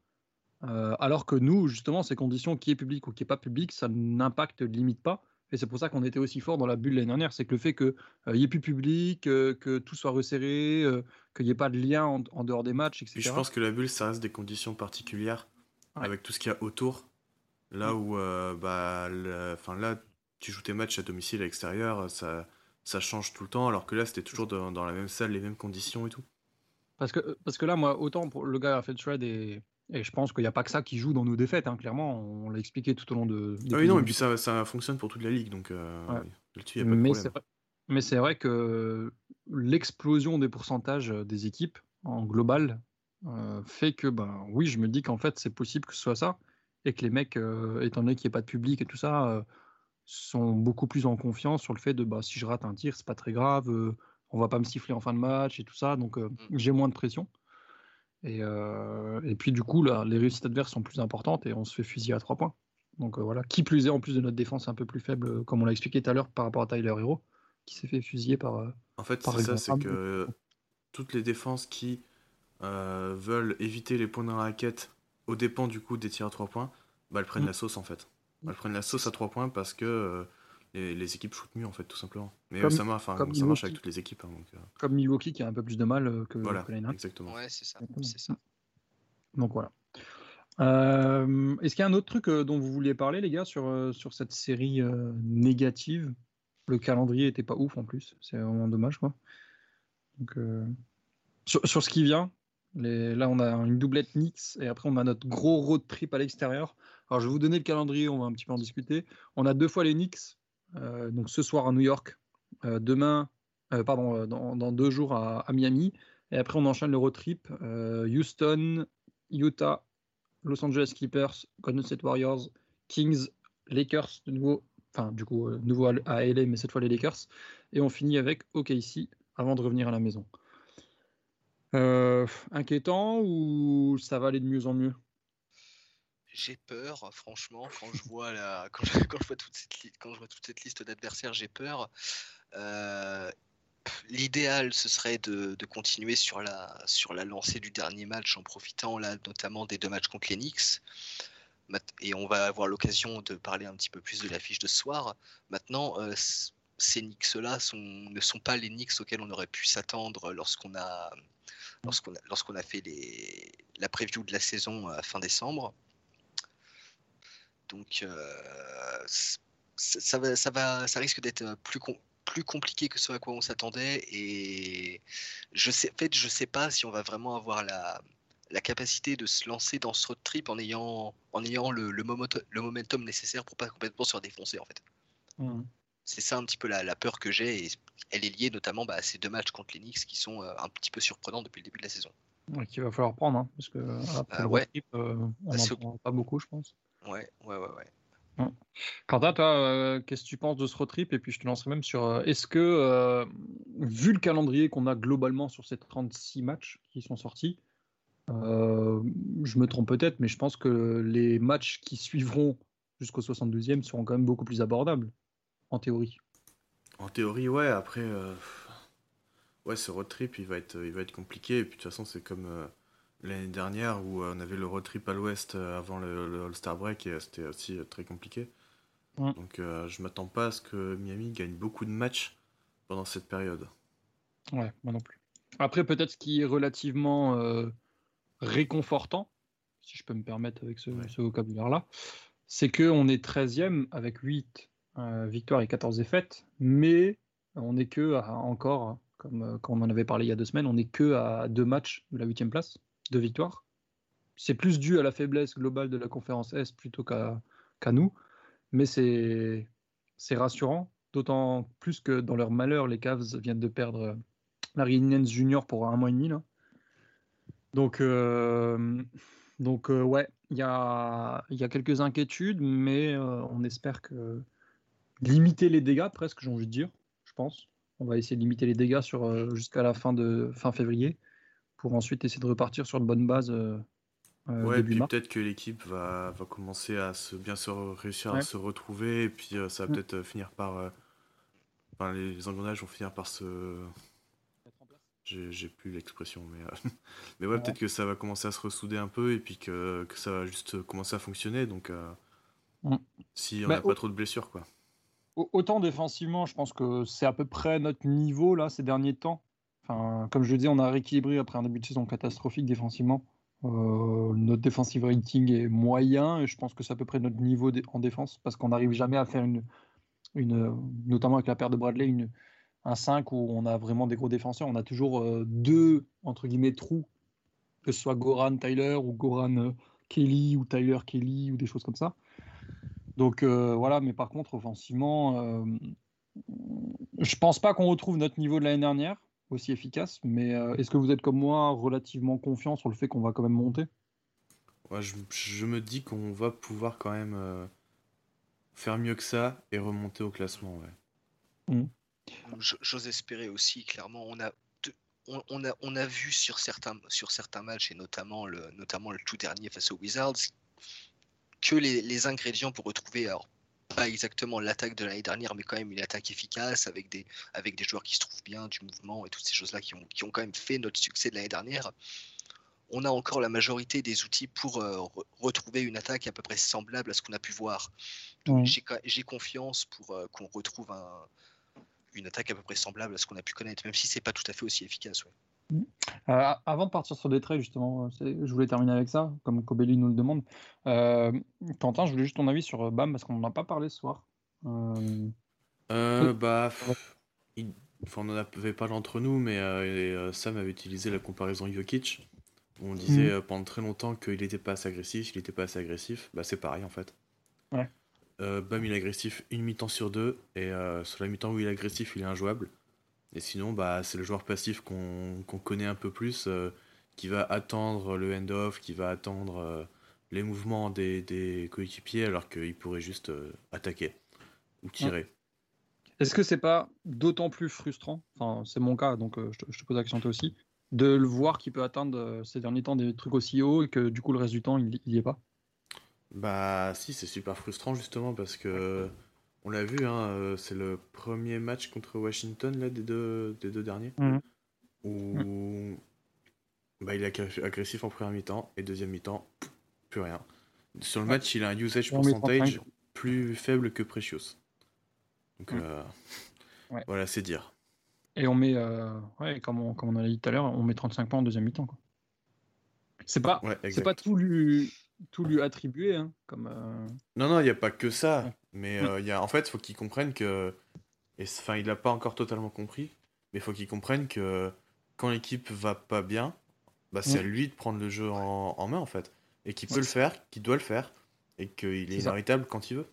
euh, alors que nous, justement, ces conditions, qu'il y ait public ou qu'il n'y ait pas public, ça n'impacte limite pas. Et c'est pour ça qu'on était aussi fort dans la bulle l'année dernière. C'est que le fait qu'il n'y ait plus public, que tout soit resserré, qu'il n'y ait pas de lien en, en dehors des matchs, etc. Puis je pense que la bulle, ça reste des conditions particulières Ouais. avec tout ce qu'il y a autour. Là Mm. où, euh, bah, le- enfin là, tu joues tes matchs à domicile, à l'extérieur, ça, ça change tout le temps, alors que là, c'était toujours dans, dans la même salle, les mêmes conditions et tout. Parce que, parce que là, moi, autant pour le gars a fait thread et, Et je pense qu'il n'y a pas que ça qui joue dans nos défaites, hein, clairement. On l'a expliqué tout au long de. Ah oui, non, et puis ça, ça fonctionne pour toute la ligue, donc euh, là-dessus, il n'y a pas de problème. Mais c'est vrai que l'explosion des pourcentages des équipes en global euh, fait que, ben, oui, je me dis qu'en fait, c'est possible que ce soit ça. Et que les mecs, euh, étant donné qu'il n'y a pas de public et tout ça, euh, sont beaucoup plus en confiance sur le fait de bah, si je rate un tir, c'est pas très grave, on va pas me siffler en fin de match et tout ça. Donc, mmh. j'ai moins de pression. Et, et, puis du coup, là, les réussites adverses sont plus importantes et on se fait fusiller à trois points. Donc voilà, qui plus est, en plus de notre défense un peu plus faible, comme on l'a expliqué tout à l'heure par rapport à Tyler Hero, qui s'est fait fusiller par. Euh, en fait, c'est ça, c'est que toutes les défenses qui euh, veulent éviter les points dans la raquette au dépens du coup des tirs à 3 points, bah, elles prennent mm. la sauce en fait. Elles prennent la sauce à 3 points parce que euh, les, équipes shootent mieux en fait, tout simplement. Mais ça, marche, ça marche avec toutes les équipes. Hein, donc, Comme Milwaukee qui a un peu plus de mal que, voilà, Exactement. Ouais, c'est ça. Donc voilà. Est-ce qu'il y a un autre truc dont vous vouliez parler, les gars, sur, sur cette série négative? Le calendrier était pas ouf en plus. C'est vraiment dommage. Quoi. Donc, euh, sur, ce qui vient, là on a une doublette Knicks et après on a notre gros road trip à l'extérieur. Alors je vais vous donner le calendrier, on va un petit peu en discuter. On a deux fois les Knicks, euh, donc ce soir à New York, euh, demain, pardon, dans, deux jours à, Miami. Et après on enchaîne le road trip Houston, Utah, Los Angeles Clippers, Golden State Warriors, Kings, Lakers de nouveau enfin du coup euh, nouveau à LA, mais cette fois les Lakers. Et on finit avec OKC avant de revenir à la maison. Euh, inquiétant ou ça va aller de mieux en mieux? J'ai peur, franchement, quand je vois la, *laughs* quand je, vois toute cette, liste d'adversaires, j'ai peur. Euh, l'idéal, ce serait de, de, continuer sur la, sur la lancée du dernier match en profitant là, notamment des deux matchs contre les Knicks et on va avoir l'occasion de parler un petit peu plus de l'affiche de ce soir. Maintenant, euh, ces Knicks-là ne sont pas les Knicks auxquels on aurait pu s'attendre lorsqu'on a, lorsqu'on lorsqu'on a fait la preview de la saison à fin décembre. Donc, euh, ça, va, ça, risque d'être plus, plus compliqué que ce à quoi on s'attendait. Et je sais, en fait, je sais pas si on va vraiment avoir la, la capacité de se lancer dans ce road trip en ayant, en ayant le, le, momentum nécessaire pour pas complètement se défoncer en fait. Mmh. C'est ça un petit peu la, peur que j'ai et elle est liée notamment bah, à ces deux matchs contre les Knicks qui sont euh, un petit peu surprenants depuis le début de la saison. Ouais, qu'il va falloir prendre hein, parce que après le road trip, euh, on n'en prend pas beaucoup je pense. Ouais, ouais, ouais, ouais. Mmh. Quentin, toi, euh, qu'est-ce que tu penses de ce road trip? Et puis je te lancerai même sur est-ce que, vu le calendrier qu'on a globalement sur ces 36 matchs qui sont sortis, euh, je me trompe peut-être, mais je pense que les matchs qui suivront jusqu'au 72e seront quand même beaucoup plus abordables, en théorie. En théorie, ouais. Après, euh, ouais, ce road trip, il va être, il va être compliqué. Et puis de toute façon, c'est comme euh, l'année dernière où on avait le road trip à l'ouest avant le, All-Star Break et c'était aussi très compliqué. Donc je m'attends pas à ce que Miami gagne beaucoup de matchs pendant cette période. Ouais, moi non plus. Après, peut-être ce qui est relativement réconfortant, si je peux me permettre avec ce, vocabulaire-là, c'est qu'on est 13e avec 8 euh, victoires et 14 défaites, mais on n'est que encore, comme, euh, on en avait parlé il y a deux semaines, on n'est que à deux matchs de la 8 place, deux victoires. C'est plus dû à la faiblesse globale de la conférence S plutôt qu'à nous, mais c'est rassurant, d'autant plus que dans leur malheur, les Cavs viennent de perdre Larry Nance Jr. pour un mois et demi. Là. Donc, euh, donc euh, ouais, il y a, y a, quelques inquiétudes, mais euh, on espère que limiter les dégâts, presque, j'ai envie de dire, je pense. On va essayer de limiter les dégâts sur jusqu'à la fin de fin février, pour ensuite essayer de repartir sur de bonnes bases. ouais, puis peut-être que l'équipe va, va, commencer à se, bien se réussir à se retrouver, et puis ça va peut-être finir par. Enfin, les engrenages vont finir par se j'ai plus l'expression, mais, euh, *laughs* mais ouais, peut-être que ça va commencer à se ressouder un peu et puis que, que ça va juste commencer à fonctionner. Donc, euh, mm. si on n'a bah, pas trop de blessures, quoi. Autant défensivement, je pense que c'est à peu près notre niveau là ces derniers temps. Enfin, comme je le dis, on a rééquilibré après un début de saison catastrophique défensivement. Euh, notre defensive rating est moyen et je pense que c'est à peu près notre niveau en défense parce qu'on n'arrive jamais à faire une, une, notamment avec la paire de Bradley, une, un 5 où on a vraiment des gros défenseurs. On a toujours euh, deux, entre guillemets, trous que ce soit Goran Tyler ou Goran euh, Kelly ou Tyler Kelly ou des choses comme ça. Donc euh, voilà, mais par contre, offensivement, je pense pas qu'on retrouve notre niveau de l'année dernière aussi efficace, mais est-ce que vous êtes comme moi relativement confiant sur le fait qu'on va quand même monter? Ouais, je, je me dis qu'on va pouvoir quand même faire mieux que ça et remonter au classement. Ouais. J- J'ose espérer aussi, clairement, on a, on, a, on a vu sur certains, sur certains matchs, et notamment le, notamment le tout dernier face aux Wizards, que les, les ingrédients pour retrouver, alors pas exactement l'attaque de l'année dernière, mais quand même une attaque efficace avec des, avec des joueurs qui se trouvent bien, du mouvement et toutes ces choses-là qui ont, qui ont quand même fait notre succès de l'année dernière. On a encore la majorité des outils pour euh, re- retrouver une attaque à peu près semblable à ce qu'on a pu voir. J'ai confiance pour euh, qu'on retrouve un, une attaque à peu près semblable à ce qu'on a pu connaître, même si c'est pas tout à fait aussi efficace. ouais. Euh, avant de partir sur des trades, justement, euh, je voulais terminer avec ça, comme Kobeli nous le demande. Euh, Quentin, je voulais juste ton avis sur euh, BAM, parce qu'on n'en a pas parlé ce soir. Euh, Euh, bah, pff, il- enfin, on en avait parlé entre nous, mais euh, et, euh, Sam avait utilisé la comparaison Jokic. où On disait euh, pendant très longtemps qu'il n'était pas assez agressif, il n'était pas assez agressif. Bah, c'est pareil en fait. Ouais. Euh, Bam, il est agressif une mi-temps sur deux, et euh, sur la mi-temps où il est agressif, il est injouable. Et sinon, bah, c'est le joueur passif qu'on connaît un peu plus, euh, qui va attendre le end-off, qui va attendre euh, les mouvements des, coéquipiers, alors qu'il pourrait juste attaquer ou tirer. Est-ce que c'est pas d'autant plus frustrant, enfin c'est mon cas, donc je, te, je te pose la question toi aussi, de le voir qu'il peut atteindre ces derniers temps des trucs aussi hauts et que du coup le reste du temps il n'y est pas? Bah si, c'est super frustrant justement parce que on l'a vu, hein, euh, c'est le premier match contre Washington là, des, deux, des deux derniers Mhm. où bah, il est agressif en première mi-temps et deuxième mi-temps, plus rien. Sur le match, il a un usage percentage 35. plus faible que Precious. Donc Mhm. euh, Ouais. voilà, c'est dire. Et on met, euh, ouais, comme on, comme on a dit tout à l'heure, on met 35 points en deuxième mi-temps. C'est pas, Ouais, c'est pas tout lui, tout lui attribuer, hein, comme. euh, Non, non, il n'y a pas que ça. Ouais. Mais euh, il y a, en fait, il faut qu'il comprenne que. Enfin, il n'a pas encore totalement compris. Mais il faut qu'il comprenne que quand l'équipe va pas bien, bah, c'est à lui de prendre le jeu en, en main, en fait. Et qu'il peut Ouais. le faire, qu'il doit le faire. Et qu'il est inarrêtable quand il veut.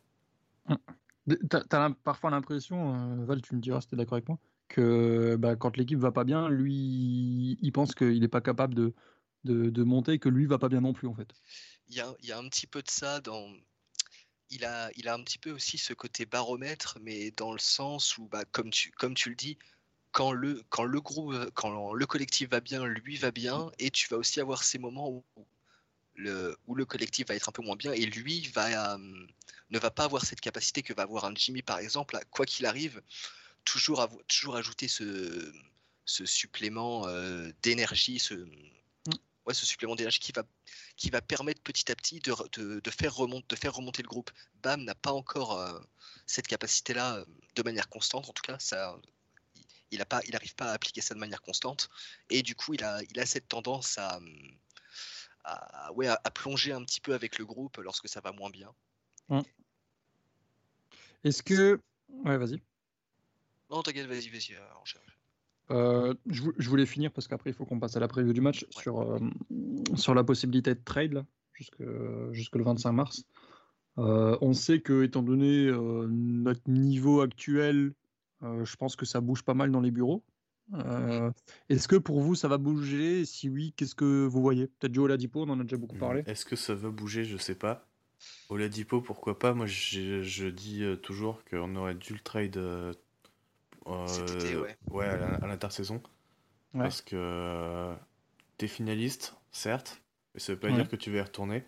T'as parfois l'impression, euh, Val, tu me diras si t'es d'accord avec moi, que bah, quand l'équipe va pas bien, lui, il pense qu'il n'est pas capable de, de, de monter et que lui va pas bien non plus, en fait. Il y a, y a un petit peu de ça dans. Il a, il a un petit peu aussi ce côté baromètre, mais dans le sens où, bah, comme, tu, comme tu le dis, quand le, quand le groupe, quand le collectif va bien, lui va bien, et tu vas aussi avoir ces moments où le, où le collectif va être un peu moins bien, et lui va, euh, ne va pas avoir cette capacité que va avoir un Jimmy, par exemple, à, quoi qu'il arrive, toujours, toujours ajouter ce, ce supplément euh, d'énergie, ce, ouais, ce supplément d'énergie qui va, qui va permettre petit à petit de, re- de, de faire, remonter, de faire remonter le groupe. Bam n'a pas encore euh, cette capacité-là euh, de manière constante, en tout cas, ça, il n'arrive pas, il arrive pas à appliquer ça de manière constante, et du coup, il a, il a cette tendance à, à, ouais, à, plonger un petit peu avec le groupe lorsque ça va moins bien. Est-ce que. Ouais, vas-y. Non, t'inquiète, vas-y, vas-y. euh, enchaîne. Euh, je, vou- je voulais finir parce qu'après il faut qu'on passe à la preview du match Ouais. sur, euh, sur la possibilité de trade là, jusque, jusque le 25 mars. Euh, on sait que étant donné euh, notre niveau actuel, euh, je pense que ça bouge pas mal dans les bureaux. Euh, Est-ce que pour vous ça va bouger? Si oui, qu'est-ce que vous voyez? Peut-être Joe Oladipo, on en a déjà beaucoup parlé. Est-ce que ça va bouger? Je sais pas. Oladipo, pourquoi pas? Moi, j'ai- je dis toujours qu'on aurait dû le trade euh, Cet euh, été, ouais. ouais, à l'intersaison. Ouais. Parce que euh, t'es finaliste, certes, mais ça veut pas Ouais. dire que tu vas y retourner.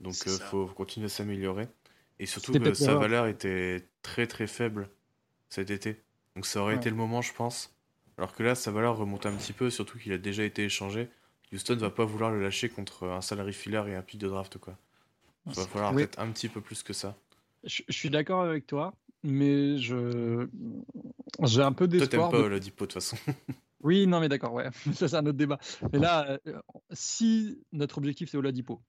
Donc C'est euh, faut continuer à s'améliorer. Et surtout que sa valeur était très très faible cet été. Donc ça aurait Ouais. été le moment, je pense. Alors que là, sa valeur remonte un petit peu, surtout qu'il a déjà été échangé. Houston va pas vouloir le lâcher contre un salary filler et un pick de draft, quoi. Il va falloir Oui. peut-être un petit peu plus que ça. Je, je suis d'accord avec toi, mais je j'ai un peu Toi, t'aimes d'espoir. pas de- Oladipo, de toute façon. *laughs* Oui, non, mais d'accord, ouais. *laughs* Ça, c'est un autre débat. Mais là, euh, si notre objectif, c'est Oladipo,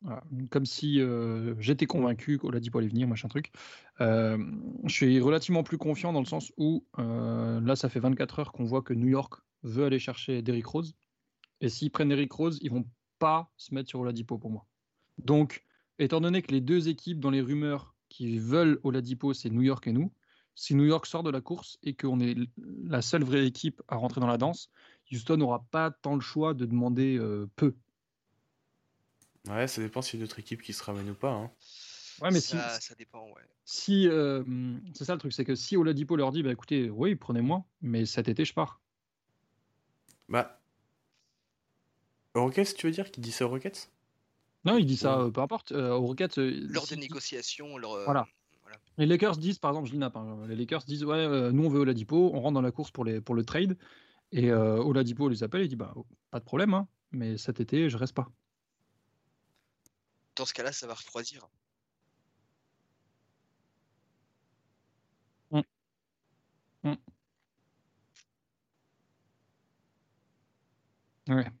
voilà, comme si euh, j'étais convaincu qu'Oladipo allait venir, machin truc, euh, je suis relativement plus confiant dans le sens où, euh, là, ça fait 24 heures qu'on voit que New York veut aller chercher Derrick Rose. Et s'ils prennent Eric Rose, ils vont pas se mettre sur Oladipo pour moi. Donc, étant donné que les deux équipes dans les rumeurs qui veulent Oladipo, c'est New York et nous, si New York sort de la course et qu'on est la seule vraie équipe à rentrer dans la danse, Houston n'aura pas tant le choix de demander euh, peu. Ouais, ça dépend si y a d'autres équipes qui se ramènent ou pas. Hein. Ouais, mais ça, si, ça dépend, ouais. si euh, c'est ça le truc, c'est que si Oladipo leur dit, bah écoutez, oui, prenez-moi, mais cet été je pars. Bah. Rockets, tu veux dire qu'il dit ça aux Rockets? Non, il dit ça, euh, peu importe. euh, aux Rockets, euh, Lors des négociations, leur, Voilà. voilà. Les Lakers disent, par exemple, je dis nappe, hein, les Lakers disent, ouais, nous on veut Oladipo, on rentre dans la course pour, les, pour le trade, et Oladipo les appelle et dit, bah pas de problème, hein, mais cet été je reste pas. Dans ce cas-là, ça va refroidir. Ouais.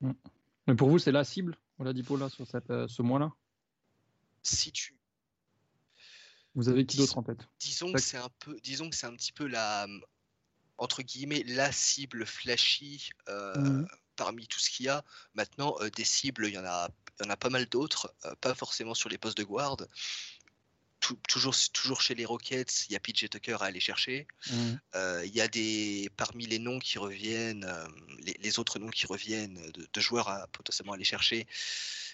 Mais pour vous, c'est la cible, Oladipo, là, sur cette, euh, ce mois-là? Si tu, Vous avez qui d'autre en tête? disons que c'est un peu, disons que c'est un petit peu la, entre guillemets, la cible flashy euh, Mhm. parmi tout ce qu'il y a. Maintenant, euh, des cibles, il y en a, il y en a pas mal d'autres, euh, pas forcément sur les postes de guard. Tou- toujours, toujours chez les Rockets, il y a PJ Tucker à aller chercher. Euh, Il y a des parmi les noms qui reviennent, euh, les, les autres noms qui reviennent de, de joueurs à potentiellement aller chercher.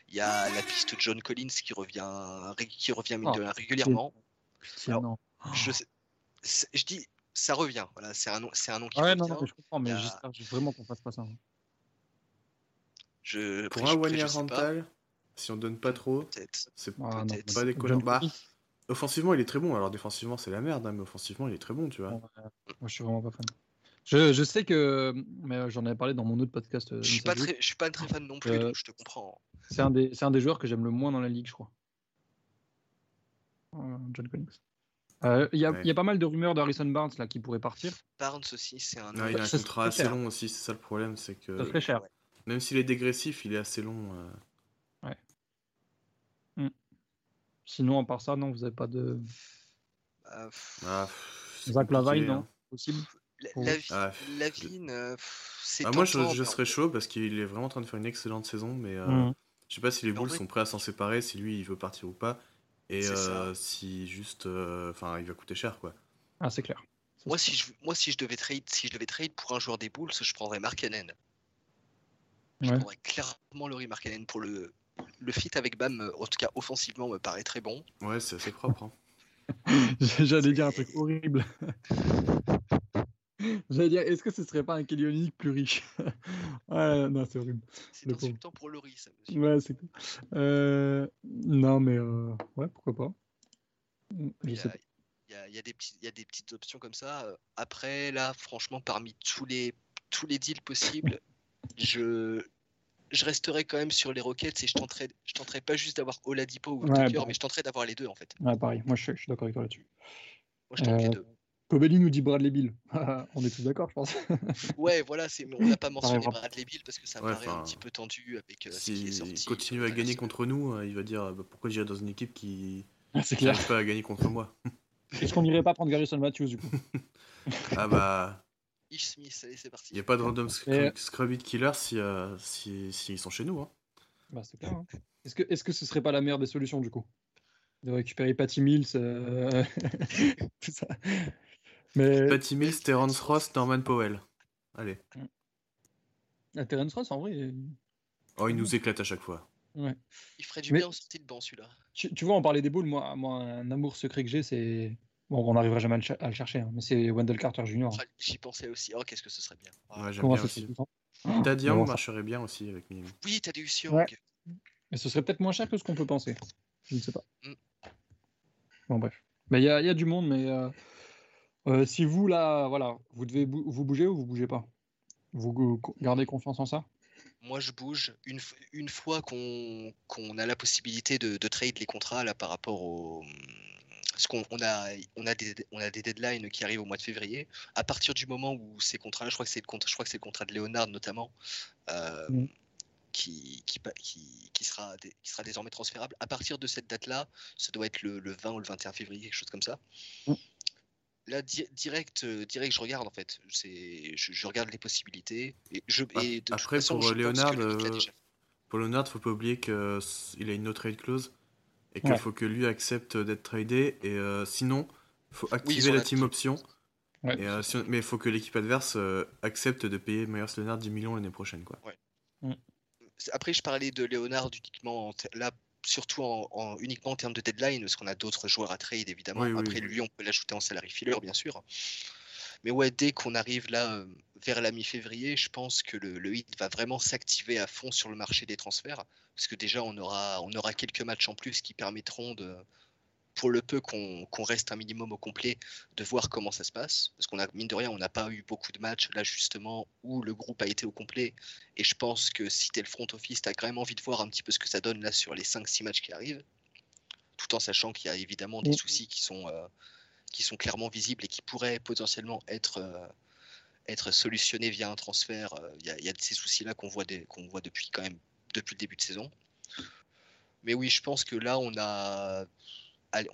Il y a la piste John Collins qui revient, qui revient Oh, régulièrement. Non. Je, sais- c'est- je dis, ça revient. Voilà, c'est un nom, c'est un nom qui Ouais, revient. non, non, je comprends, mais a- j'espère vraiment qu'on fasse pas ça. hein. Je, Pour après, un one rental, si on donne pas trop, peut-être. c'est Ah, pas c'est- déconnant. Offensivement, il est très bon. Alors défensivement, c'est la merde, hein, mais offensivement, il est très bon, tu vois. Moi, je suis vraiment pas fan. Je, je sais que, mais j'en avais parlé dans mon autre podcast. euh, Je suis pas Look, très, je suis pas très fan non plus, Euh, donc je te comprends. C'est un, des, c'est un des joueurs que j'aime le moins dans la ligue, je crois. Euh, John Collins. Euh, Il y, a- Ouais. il y a pas mal de rumeurs d'Harrison Barnes là, qui pourrait partir. Barnes aussi, c'est un. Non, il a un ça contrat assez cher. long aussi, c'est ça le problème, c'est que Ça serait cher. Même s'il est dégressif, il est assez long. euh. Sinon, à part ça, non, vous avez pas de. Ah, pff, Zach compliqué, Lavine, hein. non Possible la- Pour- Lavi- Ah, Lavine, euh, c'est Ah, moi, je, je mais- serais chaud parce qu'il est vraiment en train de faire une excellente saison, mais euh, Mhm. je sais pas si les Bulls sont prêts à s'en séparer, si lui il veut partir ou pas, et euh, si juste, euh, enfin, il va coûter cher quoi. Ah, c'est clair. Moi, si je, moi, si je devais trade, si je devais trade pour un joueur des Bulls, je prendrais Markkanen. Je Ouais. prendrais clairement Laurie Markkanen pour le le fit avec Bam. euh, En tout cas, offensivement, me paraît très bon. Ouais, c'est assez propre. hein. *laughs* J'allais dire un truc horrible. *laughs* J'allais dire, est-ce que ce serait pas un Olynyk plus riche? *laughs* Ouais, non, c'est horrible. C'est insultant pour Laurie, ça, monsieur. Ouais, c'est cool. Euh, non, mais euh, ouais, pourquoi pas. Je Il y, sais a, pas. il y a- il y a des petits- il y a des petites options comme ça. Après, là, franchement, parmi tous les, tous les deals possibles, je, je resterai quand même sur les Rockets et je tenterai, je tenterai pas juste d'avoir Oladipo ou Ouais, Tucker, bah. mais je tenterai d'avoir les deux en fait. Ouais, pareil, moi je, suis- je suis d'accord avec toi là-dessus. Moi, je tente les Euh, deux. Kobeli nous dit Bradley Bill. *laughs* On est tous d'accord, je pense. *laughs* Ouais, voilà, c'est, on n'a pas mentionné. Bradley Bill parce que ça Ouais, paraît un petit peu tendu avec euh, ce qui est sorti. S'il continue euh, à gagner contre nous, euh, il va dire bah, pourquoi j'irai dans une équipe qui clair. n'arrive pas à gagner contre moi? Est-ce qu'on n'irait pas prendre Garrison Matthews du coup? *laughs* Ah bah, Ish Smith, allez, c'est parti. il n'y a pas de random scrub it killer si, euh, si, sont chez nous. Hein. Bah, c'est clair. hein. Est-ce que, est-ce que ce serait pas la meilleure des solutions du coup? De récupérer Patty Mills, euh, *laughs* tout ça. Mais Patty Mills, Terrence Ross, Norman Powell. Allez. ah, Terrence Ross, en vrai, il- Oh, il nous éclate à chaque fois. ouais. Il ferait du Mais- bien en sortie de banc celui-là. Tu, tu vois, on parlait des boules. Moi, moi, un amour secret que j'ai, c'est. Bon, on n'arrivera jamais à le, cher- à le chercher, hein, mais c'est Wendell Carter Jr. Ah, J'y pensais aussi. Oh, qu'est-ce que ce serait bien. Ah. Ouais, j'aime bien aussi. fait tout le temps Tad Young Bon, ça- marcherait bien aussi avec Miami. Oui, t'as des Young. Ouais. Mais ce serait peut-être moins cher que ce qu'on peut penser. Je ne sais pas. Mm. Bon, bref. Mais il y, a- il y a du monde, mais euh, euh, si vous, là, voilà, vous devez bou- vous bouger ou vous bougez pas? Vous gardez confiance en ça? Moi, je bouge. Une, une fois qu'on qu'on a la possibilité de, de trade les contrats là, par rapport au. Parce qu'on on a, on, a des, on a des deadlines qui arrivent au mois de février. À partir du moment où ces contrats, je crois que c'est le, contrat- je crois que c'est le contrat de Léonard notamment, euh, Mm. qui, qui, qui, qui, sera, qui sera désormais transférable. À partir de cette date-là, ça doit être le, 20 ou le 21 février, quelque chose comme ça. Mm. Là, direct, direct, je regarde en fait. Je, je regarde les possibilités. Et je, ah, et Après, pour Léonard, pour Leonard, faut pas oublier qu'il a une no trade clause et qu'il faut que lui accepte d'être tradé. Et euh, sinon, il faut activer la team option. Et, euh, mais il faut que l'équipe adverse euh, accepte de payer Myers Leonard 10 millions l'année prochaine. Quoi. Mm. Après, je parlais de Leonard uniquement là, surtout en, uniquement en termes de deadline, parce qu'on a d'autres joueurs à trade évidemment. Après, lui, on peut l'ajouter en salary filler, bien sûr. Mais ouais, dès qu'on arrive là vers la mi-février, je pense que le, le hit va vraiment s'activer à fond sur le marché des transferts. Parce que déjà, on aura, on aura quelques matchs en plus qui permettront de, pour le peu qu'on reste un minimum au complet, de voir comment ça se passe. Parce qu'on a, mine de rien, on n'a pas eu beaucoup de matchs là justement où le groupe a été au complet. Et je pense que si tu es le front office, tu as quand même envie de voir un petit peu ce que ça donne là sur les 5-6 matchs qui arrivent. Tout en sachant qu'il y a évidemment des soucis qui sont, euh, qui sont clairement visibles et qui pourraient potentiellement être, euh, être solutionnés via un transfert. Euh, il y, a, ces soucis-là qu'on voit, qu'on voit depuis quand même depuis le début de saison. Mais oui, je pense que là, on a,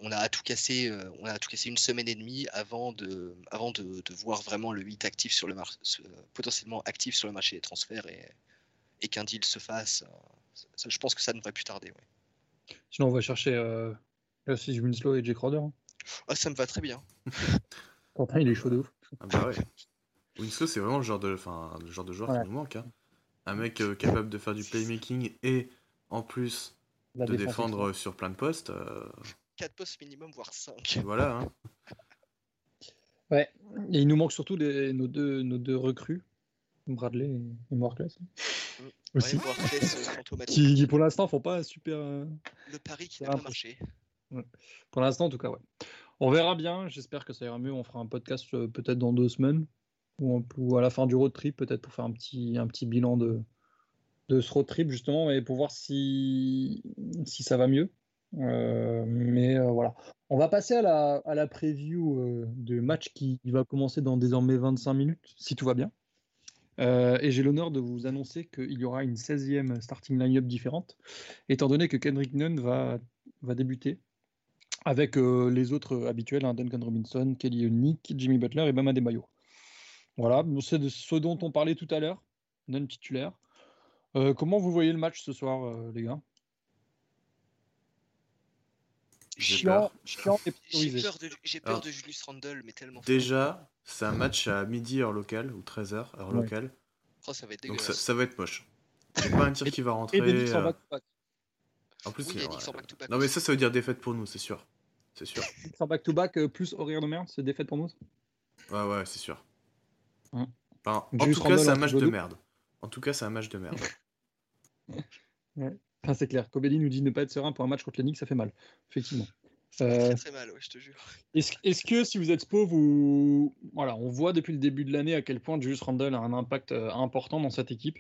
on a à tout cassé, euh, on a tout cassé une semaine et demie avant de, avant de, voir vraiment le 8 actif sur le potentiellement actif sur le marché des transferts et, et qu'un deal se fasse. je pense que ça ne devrait plus tarder. Sinon, on va chercher euh, Winslow et Jake Crowder. Hein. Ah, ça me va très bien. Quentin, il est chaud de ouf. Ah bah ouais. Winslow, c'est vraiment le genre de, le genre de joueur qui nous manque. Hein. Un mec euh, capable de faire du playmaking et en plus de défendre sur plein de postes. 4 euh. postes minimum, voire 5. *laughs* Voilà. Hein. Ouais, et il nous manque surtout nos, deux, nos deux recrues, Bradley et Moirclass. Mm. Aussi. Euh, qui, pour l'instant font pas un super. Le pari qui n'a pas marché. Pour l'instant, en tout cas, ouais. On verra bien. J'espère que ça ira mieux. On fera un podcast peut-être dans deux semaines ou, à la fin du road trip, peut-être pour faire un petit, un petit bilan de, de ce road trip, justement, et pour voir si, si ça va mieux. Euh, mais euh, voilà. On va passer à la, à la preview euh, de match qui va commencer dans désormais 25 minutes, si tout va bien. et j'ai l'honneur de vous annoncer qu'il y aura une 16e starting line-up différente, étant donné que Kendrick Nunn va, va débuter avec les autres habituels, hein, Duncan Robinson, Kelly Unique, Jimmy Butler et Bama Debayo. Voilà, c'est de ce dont on parlait tout à l'heure, non titulaire. Euh, comment vous voyez le match ce soir, euh, les gars? J'ai peur. J'ai peur, de, Julius Randle, mais tellement. Déjà, c'est un match à midi heure locale ou 13h heure locale. Oh, ça va être Donc ça, va être moche. Il pas un tir qui va rentrer. Et euh... En plus, non mais ça, ça veut dire défaite pour nous, c'est sûr. C'est sûr. *laughs* Sans back-to-back euh, plus horaire de merde, c'est défaite pour nous? Ouais, ouais, c'est sûr. Hein. en tout cas, c'est un match de merde. En tout cas, c'est un match de merde. *laughs* c'est clair. Kobeli nous dit ne pas être serein pour un match contre les Knicks, ça fait mal. Effectivement. Ça fait très, très mal, je te jure. Est-ce, que si vous êtes Spo, vous. Voilà, on voit depuis le début de l'année à quel point Julius Randle a un impact euh, important dans cette équipe.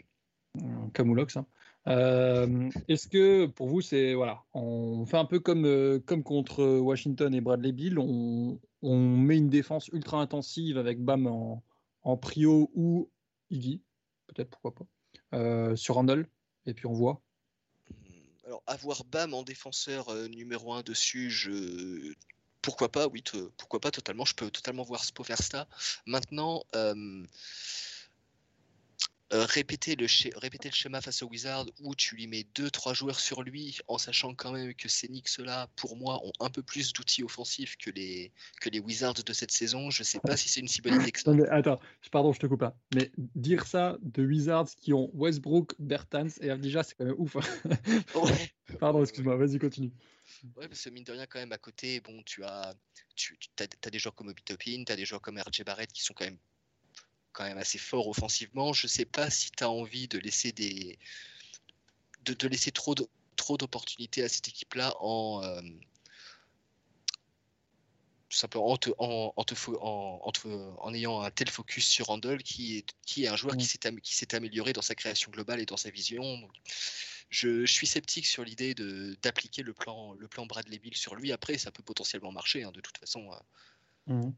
Camoulox. Euh, hein. Euh, est-ce que pour vous, c'est. Voilà, on fait un peu comme, comme contre Washington et Bradley Bill, on, on met une défense ultra intensive avec Bam en, en prio ou Iggy, peut-être pourquoi pas, euh, sur Randall, et puis on voit. Hmm, alors avoir Bam en défenseur euh, numéro 1 dessus, pourquoi pas, oui, pourquoi pas totalement. Je peux totalement voir Spo faire ça. Maintenant, euh, euh, répéter, le répéter le schéma face au Wizard où tu lui mets 2-3 joueurs sur lui en sachant quand même que ces Knicks-là, pour moi, ont un peu plus d'outils offensifs que les, que les Wizards de cette saison. Je sais pas si c'est une si bonne idée que ça. attends, pardon, je te coupe là. Mais dire ça de Wizards qui ont Westbrook, Bertans et Avdija, c'est quand même ouf. Hein. *laughs* *laughs* pardon, excuse-moi, vas-y, continue. Ouais, parce que mine de rien, quand même, à côté, bon, tu as, tu, as, des joueurs comme Obi Topin, tu as des joueurs comme RJ Barrett qui sont quand même quand même assez fort offensivement. Je ne sais pas si tu as envie de laisser des de, de laisser trop de, trop d'opportunités à cette équipe-là en euh, simplement en, te, en, en, en, ayant un tel focus sur Randall qui est, qui est un joueur qui s'est amélioré dans sa création globale et dans sa vision. je, je, suis sceptique sur l'idée d'appliquer le plan, le plan Bradley Bill sur lui. Après, ça peut potentiellement marcher, hein, de toute façon. Euh. Mmh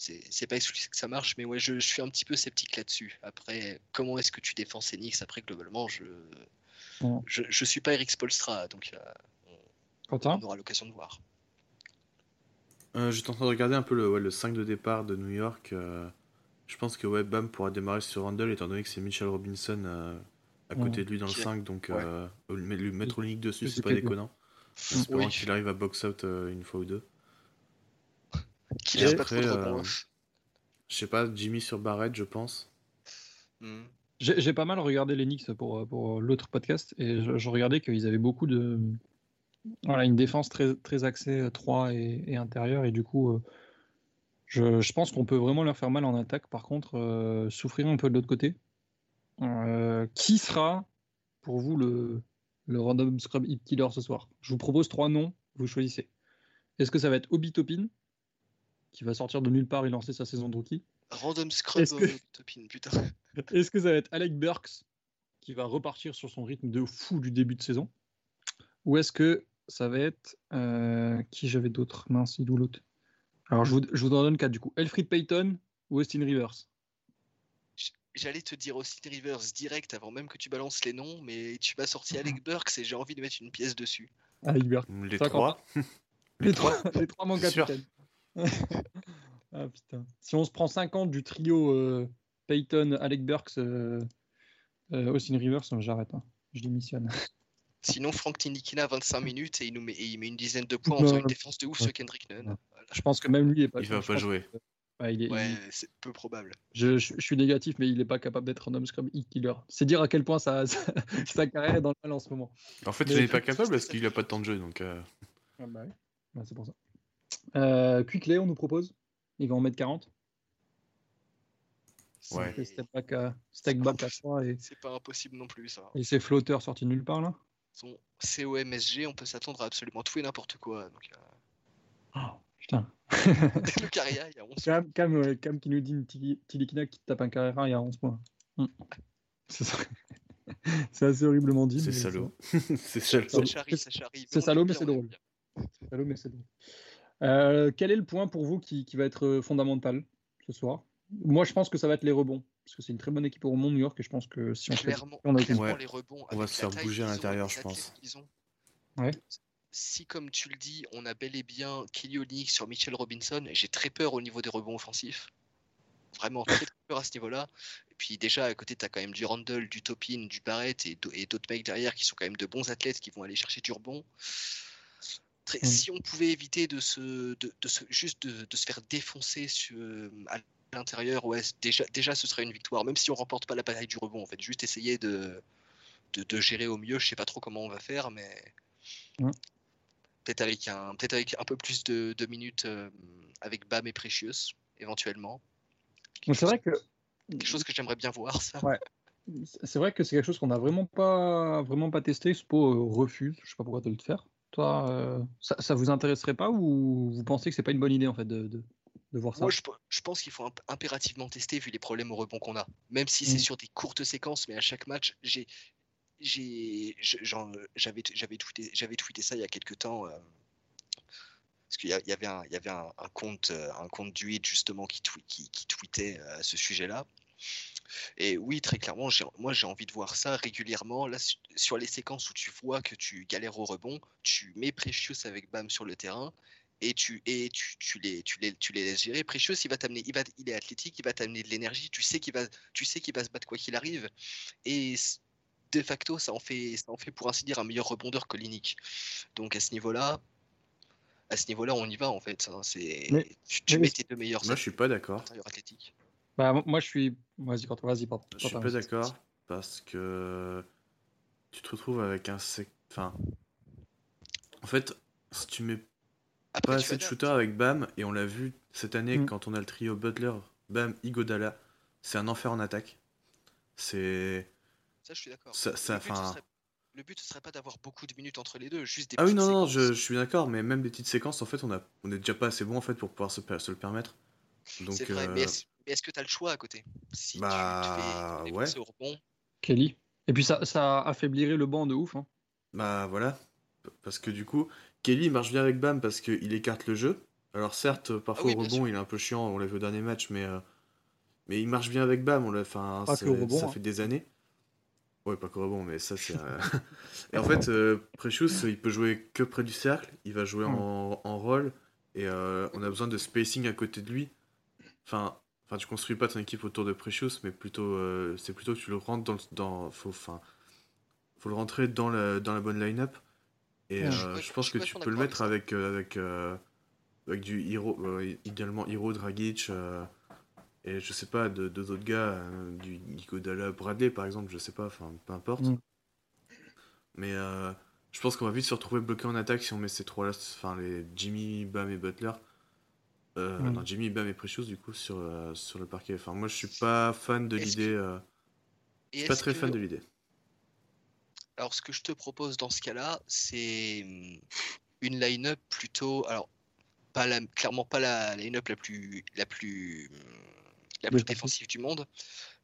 c'est pas exclusif que ça marche, mais ouais, je, suis un petit peu sceptique là-dessus. Après, comment est-ce que tu défends Enix Après, globalement, je Bon. Je, je suis pas Eric Spolstra, donc euh, Quentin? on aura l'occasion de voir. Euh, J'étais en train de regarder un peu le, ouais, le 5 de départ de New York. euh, je pense que ouais, Bam pourra démarrer sur Randall étant donné que c'est Mitchell Robinson euh, à côté Ouais. de lui dans le Qui est- 5. Donc Ouais. euh, lui mettre Olinik dessus, Plus c'est pas déconnant. Espérons Oui. qu'il arrive à box out euh, une fois ou deux. Qui laisse pas trop de euh, Je sais pas, Jimmy sur Barrett, je pense. Hmm. J'ai pas mal regardé les Knicks pour, pour l'autre podcast et je, je regardais qu'ils avaient beaucoup de. Voilà, une défense très, très axée 3 et, et intérieur et du coup, euh, je, je pense qu'on peut vraiment leur faire mal en attaque. Par contre, euh, souffrir un peu de l'autre côté. Euh, qui sera pour vous le, le random scrub hit killer ce soir? Je vous propose trois noms, vous choisissez. Est-ce que ça va être Obi Topin qui va sortir de nulle part et lancer sa saison de rookie Random scrub Est-ce que- Topin, putain. *laughs* Est-ce que ça va être Alec Burks qui va repartir sur son rythme de fou du début de saison? Ou est-ce que ça va être. euh, qui j'avais d'autres Mince, il où l'autre? Alors je vous, je vous en donne quatre du coup. Elfried Payton ou Austin Rivers? J'allais te dire Austin Rivers direct avant même que tu balances les noms, mais tu m'as sorti Alec *laughs* Burks et j'ai envie de mettre une pièce dessus. Alec Burks. Les trois. *laughs* Les trois, les trois mon capitaine. *laughs* ah putain. Si on se prend 50 du trio euh, Payton, Alec Burks, euh, euh, Austin Rivers, j'arrête. hein. Je démissionne. *laughs* Sinon, Frank Tinikina 25 minutes et il nous met, et il met une dizaine de points en faisant une défense de ouf Ouais. sur Kendrick Nunn. Voilà. Je pense que même lui est pas. Il va pas jouer. que- ouais, il est- il- Ouais, c'est peu probable. Je, je- je suis négatif, mais il n'est pas capable d'être random scrum hit killer. C'est dire à quel point *laughs* sa, carrière est dans le mal en ce moment. En fait, Mais- il n'est pas capable parce qu'il a pas de temps de jeu. Donc, euh, Ah bah oui. Ouais, c'est pour ça. Euh, Quickley, on nous propose. Il va en mettre 40. Ouais. Step back à, step back à 3 et, C'est pas impossible non plus, ça. et ses flotteurs sortis de nulle part là. Son COMSG, on peut s'attendre à absolument tout et n'importe quoi. Donc, euh, Oh, putain. *laughs* le Caria, il y a 11 Cam, Cam, ouais, Cam qui nous dit une Tili- Tilikina qui te tape un carrera il y a 11 points. Hmm. C'est ça. *laughs* C'est assez horriblement dit. c'est salaud. c'est *laughs* salaud. C'est mais c'est drôle. salaud, mais c'est drôle. Euh, quel est le point pour vous qui, qui va être euh, fondamental ce soir? Moi, je pense que ça va être les rebonds. Parce que c'est une très bonne équipe au rebond New York et je pense que si on fait Clairement, on a clairement, Ouais. les rebonds. On va se faire bouger à l'intérieur, je pense. Ouais. Si, comme tu le dis, on a bel et bien Kelly Olynyk sur Mitchell Robinson, j'ai très peur au niveau des rebonds offensifs. Vraiment très, très peur à ce niveau-là. Et puis déjà, à côté, tu as quand même du Randall, du Topin, du Barrett et d'autres mecs derrière qui sont quand même de bons athlètes qui vont aller chercher du rebond. Mm. Si on pouvait éviter de se, de, de se- juste de, de se faire défoncer sur, à l'intérieur, ouais, déjà, déjà ce serait une victoire. Même si on remporte pas la bataille du rebond, en fait, juste essayer de, de, de gérer au mieux. Je sais pas trop comment on va faire, mais Mm. peut-être avec un, peut-être avec un peu plus de, de minutes euh, avec Bam et Precious, éventuellement. C'est vrai que Quelque chose que j'aimerais bien voir, ça. Ouais. c'est vrai que c'est quelque chose qu'on n'a vraiment pas vraiment pas testé. Spo euh, refuse. Je sais pas pourquoi de le faire. Toi, euh, ça, ça vous intéresserait pas ou vous pensez que c'est pas une bonne idée en fait de, de, de voir ça? Moi, je, pe- je pense qu'il faut imp- impérativement tester vu les problèmes au rebond qu'on a. Même si c'est Mm. sur des courtes séquences, mais à chaque match, j'ai, j'avais, tweeté, tweeté ça il y a quelques temps. euh, parce qu'il y, avait un, il y avait un, un compte, euh, un compte du hit justement qui, qui, qui tweetait à ce sujet-là. Et oui, très clairement, moi j'ai envie de voir ça régulièrement. Là, su- sur les séquences où tu vois que tu galères au rebond, tu mets Precious avec Bam sur le terrain et tu et tu, tu les tu les tu les laisses gérer. Precious, il va t'amener, il va il est athlétique, il va t'amener de l'énergie. Tu sais qu'il va tu sais qu'il va se battre quoi qu'il arrive. Et de facto, ça en fait ça en fait pour ainsi dire un meilleur rebondeur que Linick. Donc à ce niveau-là. À ce niveau-là, on y va en fait. hein. C'est tu, tu mais- mets tes deux meilleurs Moi, je suis pas d'accord. Bah, mo- moi je suis. Vas-y, quand vas-y, pardon. Je suis pas d'accord parce que tu te retrouves avec un sec... Enfin, en fait, si tu mets Après, pas tu assez de shooters avec Bam, et on l'a vu cette année Mm. quand on a le trio Butler, Bam, Igodala, c'est un enfer en attaque. C'est. Ça, je suis d'accord. Ça, ça, le, but, serait... le but, ce serait pas d'avoir beaucoup de minutes entre les deux, juste des Ah oui, non, non, je, je suis d'accord, mais même des petites séquences, en fait, on, a, on est déjà pas assez bon en fait pour pouvoir se, le permettre. Donc, C'est vrai, euh, mais mais est-ce que tu as le choix à côté? Si Bah, tu te fais ouais. défoncer au rebond, Kelly. Et puis ça, ça affaiblirait le banc de ouf. hein. Bah voilà, parce que du coup, Kelly marche bien avec Bam parce qu'il écarte le jeu. Alors certes, parfois Ah oui, au rebond, sûr. il est un peu chiant, on l'a vu au dernier match, mais, euh, mais il marche bien avec Bam, on l'a, enfin, au rebond, ça hein. fait des années. Ouais, pas qu'au rebond, mais ça c'est. euh, *laughs* et en fait, euh, Precious, il peut jouer que près du cercle, il va jouer en, en rôle, et euh, on a besoin de spacing à côté de lui. Enfin, enfin tu construis pas ton équipe autour de Precious, mais plutôt, euh, c'est plutôt que tu le rentres dans. le- dans faut, enfin, faut le rentrer dans la, dans la bonne line-up. Et Ouais. euh, Je pense je que tu peux le mettre avec, euh, avec, euh, avec du Hero, euh, idéalement Hero, Dragic, euh, et je sais pas, de- deux autres gars, euh, du Iguodala, Bradley par exemple, je sais pas, enfin peu importe. Mm. Mais euh, je pense qu'on va vite se retrouver bloqué en attaque si on met ces trois-là, enfin les Jimmy, Bam et Butler. Euh, Mm. Non, Jimmy, Bam et Precious du coup sur, euh, sur le parquet. Enfin, moi je suis pas fan de l'idée. euh, Et je suis pas très que- fan de l'idée. Alors, ce que je te propose dans ce cas-là, c'est hum, une line-up plutôt. Alors, pas la, clairement pas la line-up la plus, la plus, hum, la plus Défensive. défensive du monde,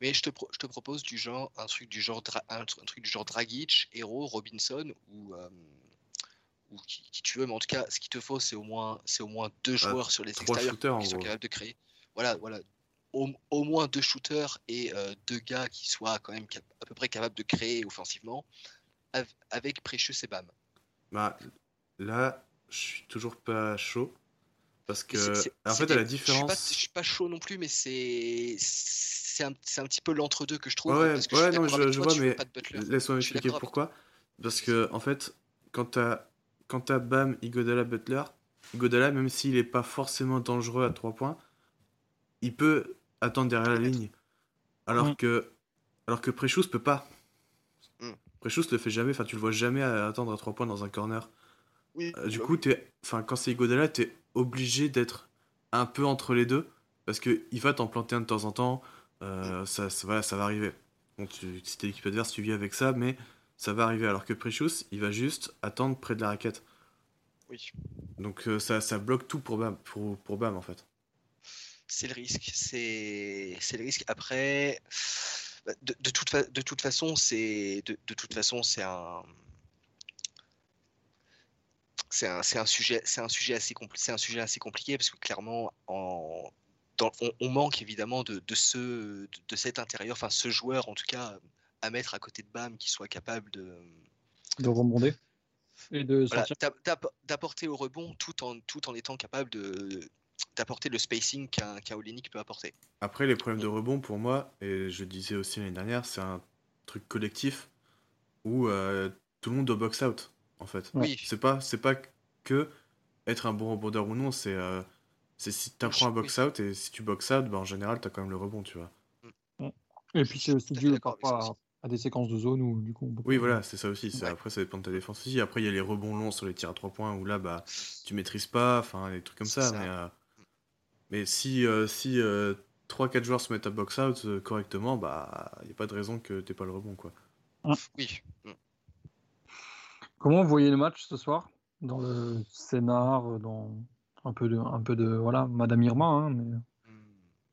mais je te, pro- je te propose du genre, un truc du genre, Dra- un, tr- un truc du genre Dragic, Hero, Robinson ou, euh, ou qui, qui tu veux, mais en tout cas, ce qu'il te faut, c'est au moins, c'est au moins deux joueurs sur les extérieurs shooters qui sont capables de créer. Voilà, voilà. Au, au moins deux shooters et euh, deux gars qui soient quand même à peu près capables de créer offensivement av- avec Precious et Bam. Bah, là, je suis toujours pas chaud. Parce que, en fait, à la des- Je suis, pas, différence. je suis pas chaud non plus, mais c'est c'est un, c'est un petit peu l'entre-deux que je trouve. Ouais, parce que ouais, je suis non, je- avec je toi, vois, tu mais. Laisse-moi m'expliquer pourquoi. Parce que, en fait, quand t'as quand t'as Bam, Igodala, Butler, Igodala, même s'il est pas forcément dangereux à 3 points, il peut attendre derrière la ligne. Alors Mm. que alors que peut pas. Mm. Precious le fait jamais, enfin tu le vois jamais à- attendre à 3 points dans un corner. Oui, Euh, du bah coup, t'es, enfin, quand c'est Igodala, t'es obligé d'être un peu entre les deux parce que il va t'en planter un de temps en temps. euh, ça, ça, voilà, ça va arriver. Bon, tu, si t'es l'équipe adverse, tu vis avec ça, mais ça va arriver. Alors que Precious, il va juste attendre près de la raquette. oui. Donc euh, ça, ça bloque tout pour Bam, pour, pour Bam en fait. C'est le risque. C'est le risque. Après, bah, de, de toute, fa- de toute façon, c'est de, de toute façon, c'est un. C'est un, un sujet, c'est un sujet assez c'est un sujet assez compliqué parce que clairement, en, dans- on, on manque évidemment de, de ce, de cet intérieur, enfin ce joueur en tout cas à mettre à côté de Bam qui soit capable de, de rebonder et de voilà, d'apporter au rebond tout en, tout en étant capable de d'apporter le spacing qu'un qu'un Olynyk peut apporter. Après, les problèmes de rebond pour moi, et je le disais aussi l'année dernière, c'est un truc collectif où euh, tout le monde doit box out en fait. Oui, C'est pas, c'est pas que être un bon rebondeur ou non, c'est euh, c'est si t'apprends à Oui. box out et si tu box out, bah, en général t'as quand même le rebond, tu vois. Et puis c'est aussi à dû parfois à, des séquences de zone où du coup on peut Oui, voilà, c'est ça aussi. Ouais. Après, ça dépend de ta défense aussi. Après, il y a les rebonds longs sur les tirs à 3 points où là, bah, tu maîtrises pas, enfin, des trucs comme ça. ça. Mais, euh, mais si, euh, si euh, 3-4 joueurs se mettent à box out euh, correctement, bah, il n'y a pas de raison que t'aies pas le rebond, quoi. oui. Mm. Comment vous voyez le match ce soir? Dans le scénar, dans un peu de, un peu de voilà, Madame Irma. hein, mais...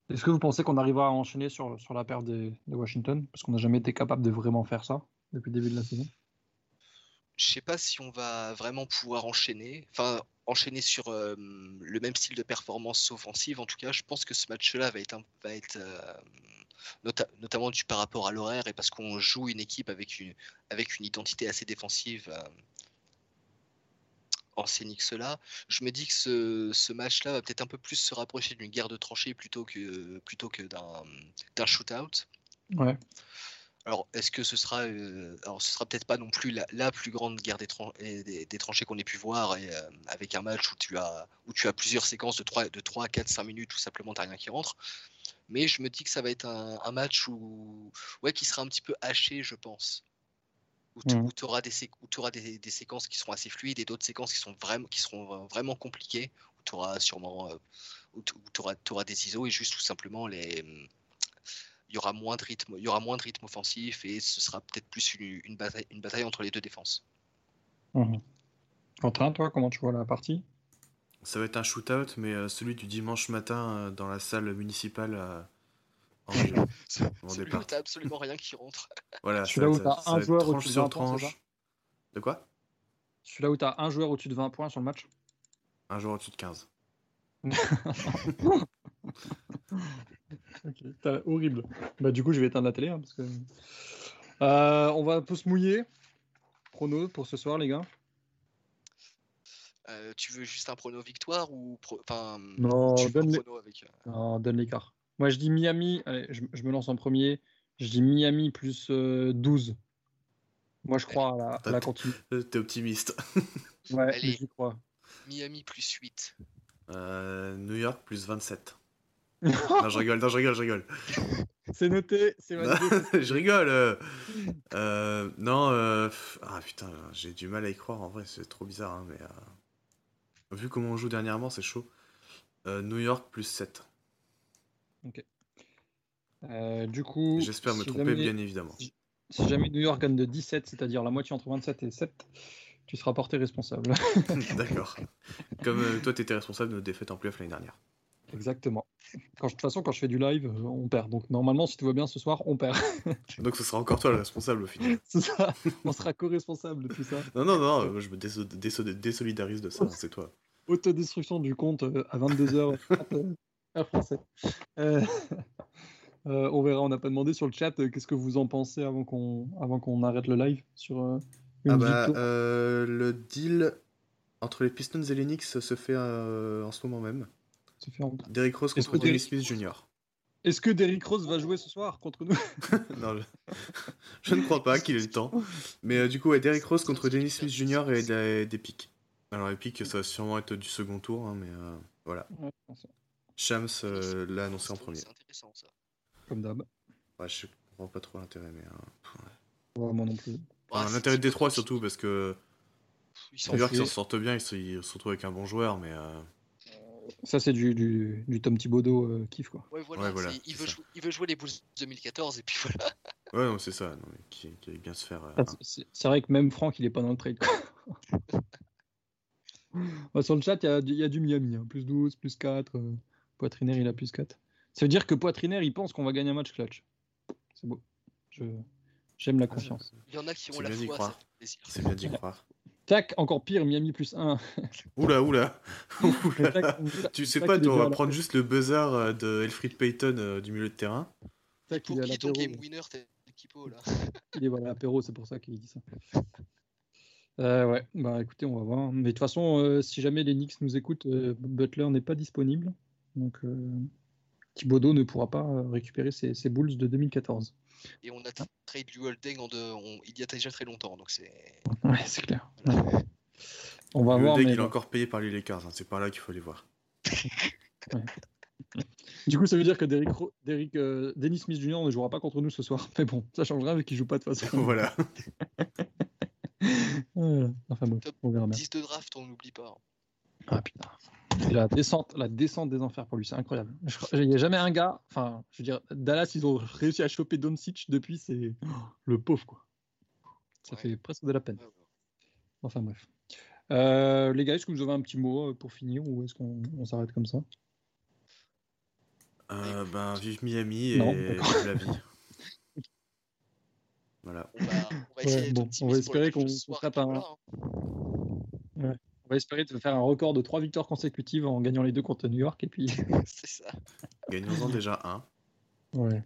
Est-ce que vous pensez qu'on arrivera à enchaîner sur, sur la perte de Washington? Parce qu'on n'a jamais été capable de vraiment faire ça depuis le début de la saison. Je sais pas si on va vraiment pouvoir enchaîner, enfin enchaîner sur euh, le même style de performance offensive. En tout cas, je pense que ce match-là va être, va être euh, nota- notamment par rapport à l'horaire et parce qu'on joue une équipe avec une, avec une identité assez défensive. euh, en scénique cela, je me dis que ce, ce match-là va peut-être un peu plus se rapprocher d'une guerre de tranchées plutôt que, plutôt que d'un d'un shootout. Ouais. Alors, est-ce que ce sera, euh, alors ce sera peut-être pas non plus la, la plus grande guerre des, tran- et des, des tranchées qu'on ait pu voir, et, euh, avec un match où tu as, où tu as plusieurs séquences de 3, de 3 4, 5 minutes, tout simplement, t'as rien qui rentre. Mais je me dis que ça va être un, un match où, ouais, qui sera un petit peu haché, je pense. Où tu auras, des, sé- où t'auras des, des séquences qui seront assez fluides et d'autres séquences qui, sont vraiment, qui seront vraiment compliquées, où tu auras sûrement euh, où tu auras, des ISO et juste tout simplement les il y aura moins de rythme, il y aura moins de rythme offensif et ce sera peut-être plus une, une bataille, une bataille entre les deux défenses. Mhm. Quentin, toi, comment tu vois la partie? Ça va être un shootout, mais euh, celui du dimanche matin euh, dans la salle municipale en région. *laughs* C'est Bon celui où t'as absolument rien qui rentre. Voilà, Celui-là où t'as un joueur au-dessus de sur 20 points, De quoi? Celui-là où tu as un joueur au-dessus de 20 points sur le match? Un joueur au-dessus de 15. Ok, t'as- horrible. Bah, du coup, je vais éteindre la télé hein, parce que Euh, on va un peu se mouiller. Prono pour ce soir, les gars. Euh, tu veux juste un prono victoire ou pro... enfin Non, donne les- prono avec euh, Non, donne l'écart. Moi, je dis Miami. Allez, je, je me lance en premier. Je dis Miami plus euh, 12. Moi, je crois à la, à la continue. *laughs* T'es optimiste. Ouais, Allez. j'y crois. Miami plus 8. Euh, New York plus 27. *laughs* non, je rigole, non, je rigole, je rigole. C'est noté, c'est validé. *laughs* je rigole. euh. Euh, non, euh, ah putain, j'ai du mal à y croire en vrai, c'est trop bizarre. hein, mais euh, vu comment on joue dernièrement, c'est chaud. Euh, New York plus 7. Euh, du coup, J'espère me tromper, bien évidemment. Si jamais New York gagne de 17, c'est-à-dire la moitié entre 27 et 7, tu seras porté responsable. *laughs* D'accord. Comme euh, toi, t'étais responsable de notre défaite en playoff l'année dernière. Exactement. Quand je- de toute façon, quand je fais du live, euh, on perd. Donc normalement, si tout va bien ce soir, on perd. *laughs* Donc ce sera encore toi le responsable au final. c'est ça. On sera co-responsable de tout ça. Non, non, non, moi, je me déso- déso- désolidarise de ça, hein, c'est toi. Autodestruction du compte à 22h *laughs* *laughs* à français. Euh, *laughs* euh, on verra, on n'a pas demandé sur le chat euh, qu'est-ce que vous en pensez avant qu'on avant qu'on arrête le live sur une Ah bah, le deal entre les Pistons et les Knicks se fait en ce moment même. Ça fait en- Derrick Rose contre Derrick Smith Jr. Est-ce que Derrick Rose va jouer ce soir contre nous? *laughs* Non, je... je ne crois pas qu'il ait le temps. Mais du coup, ouais, Derrick Rose contre Dennis Smith Jr. et des, des pics. Alors les pics, ça va sûrement être du second tour, hein, mais voilà. Ouais, Shams euh, l'a annoncé en premier. C'est intéressant ça. Comme d'hab. Ouais, je comprends pas trop l'intérêt, mais... euh, pff, ouais. Ouais, moi non plus. Enfin, Ouais, l'intérêt de Détroit surtout, parce que Ils sont New York s'en sortent bien, ils se, ils se retrouvent avec un bon joueur, mais... euh, Ça, c'est du, du, du Tom Thibodeau euh, kiff, quoi. Ouais, voilà, Ouais, voilà, c'est- il, veut jouer, il veut jouer les Bulls 2014 et puis voilà. *laughs* Ouais, non, c'est ça, non, mais qui, qui bien se faire... euh, Ah, c'est- vrai que même Franck, il est pas dans le trade. quoi. *laughs* *laughs* Bah, sur le chat, il y a, du- il y a du Miami. hein. Plus 12, plus 4. euh, Poitrinaire, il a plus 4. Ça veut dire que Poitrinaire, il pense qu'on va gagner un match clutch. C'est beau. Je- J'aime la confiance. Il y en a qui ont la foi. C'est bien d'y croire. *laughs* Tac, encore pire, Miami plus 1. *laughs* Oula, oula, *laughs* oula. Tu sais pas, on va prendre juste le buzzer euh, de Elfried Payton euh, du milieu de terrain. Tac, Pour il est ton game winner, t'es l'équipo là Il est voilà, à l'apéro, c'est pour ça qu'il dit ça. Euh, ouais, bah écoutez, on va voir. Mais de toute façon, euh, si jamais les Knicks nous écoutent, euh, Butler n'est pas disponible. Donc euh, Thibodeau ne pourra pas euh, récupérer ses, ses Bulls de 2014. Et on a trade Liu Holding en de, on- il y a déjà très longtemps, donc c'est. *laughs* Ouais, c'est clair. On va le voir. deck, mais il est encore payé par les Lakers, hein, c'est par là qu'il faut les voir. *laughs* Du coup, ça veut dire que Derrick, Ro- Derrick, euh, Dennis Smith Jr. ne jouera pas contre nous ce soir. *laughs* Mais bon, ça change rien vu qu'il joue pas de toute façon. voilà. Voilà. Enfin bon, Top on verra bien. 10 de draft, on n'oublie pas. Ah putain. La descente, la descente des enfers pour lui, c'est incroyable. Il n'y a jamais un gars, enfin, je veux dire, Dallas, ils ont réussi à choper Doncic depuis, c'est *gasps* le pauvre quoi. Ça Ouais. fait presque de la peine. Ouais, ouais. Enfin bref. Euh, les gars, est-ce que vous avez un petit mot euh, pour finir ou est-ce qu'on on s'arrête comme ça? Euh, ben, vive Miami et Non, vive la vie. *laughs* Voilà. On va, on va Ouais, bon, on va espérer qu'on- puis pas un- hein. On va espérer de faire un record de trois victoires consécutives en gagnant les deux contre New York et puis. *laughs* C'est ça. Gagnons-en déjà un. Ouais.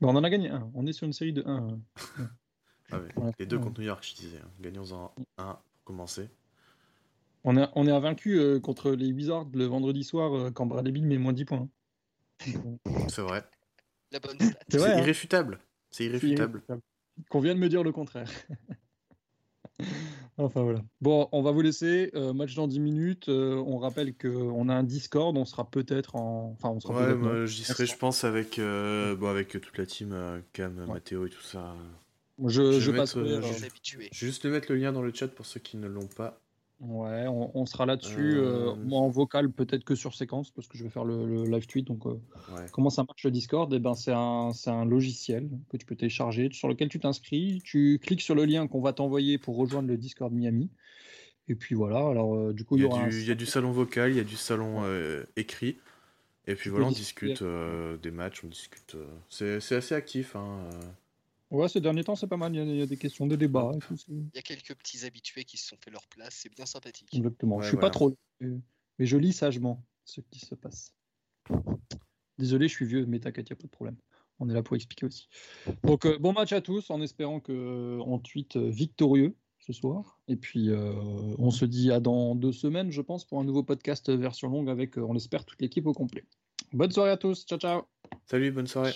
Bon, on en a gagné un. On est sur une série de 1. Ah ouais, Ouais. Les deux Ouais. contre New York, je disais. hein. Gagnons-en un pour commencer. On est, on est invaincu euh, contre les Wizards le vendredi soir euh, quand Bradley Beal met moins 10 points. C'est vrai. La bonne stat. C'est vrai, C'est hein. irréfutable. C'est irréfutable. Qu'on vient de me dire le contraire. *laughs* enfin voilà. Bon, on va vous laisser. euh, match dans 10 minutes. Euh, on rappelle qu'on a un Discord. On sera peut-être en. Enfin, on sera Ouais, moi j'y serai, je pense, avec, euh, bon, avec toute la team, Cam, Ouais. Mathéo et tout ça. Je, je je vais mettre, juste le mettre le lien dans le chat pour ceux qui ne l'ont pas. Ouais, on, on sera là-dessus. euh, Euh, moi en vocal, peut-être que sur séquence, parce que je vais faire le, le live tweet. Donc, euh, Ouais. comment ça marche le Discord? Eh ben, c'est un, un logiciel que tu peux télécharger, sur lequel tu t'inscris. Tu cliques sur le lien qu'on va t'envoyer pour rejoindre le Discord Miami. Et puis voilà. Alors, du coup, Il y, y aura a un- du, il y a du salon vocal, il y a du salon écrit. Et puis voilà, on discute des matchs, on discute. c'est c'est assez actif. Hein. Ouais, ces derniers temps, c'est pas mal. Il y, a, des questions, des débats. Il y a quelques petits habitués qui se sont fait leur place. C'est bien sympathique. Exactement. Ouais, je suis pas trop. Mais je lis sagement ce qui se passe. Désolé, je suis vieux, mais t'inquiète, il n'y a pas de problème. On est là pour expliquer aussi. Donc, euh, bon match à tous, en espérant qu'on euh, tweet victorieux ce soir. Et puis, euh, on se dit à dans deux semaines, je pense, pour un nouveau podcast euh, version longue avec, on l'espère, toute l'équipe au complet. Bonne soirée à tous. Ciao, ciao. Salut, bonne soirée.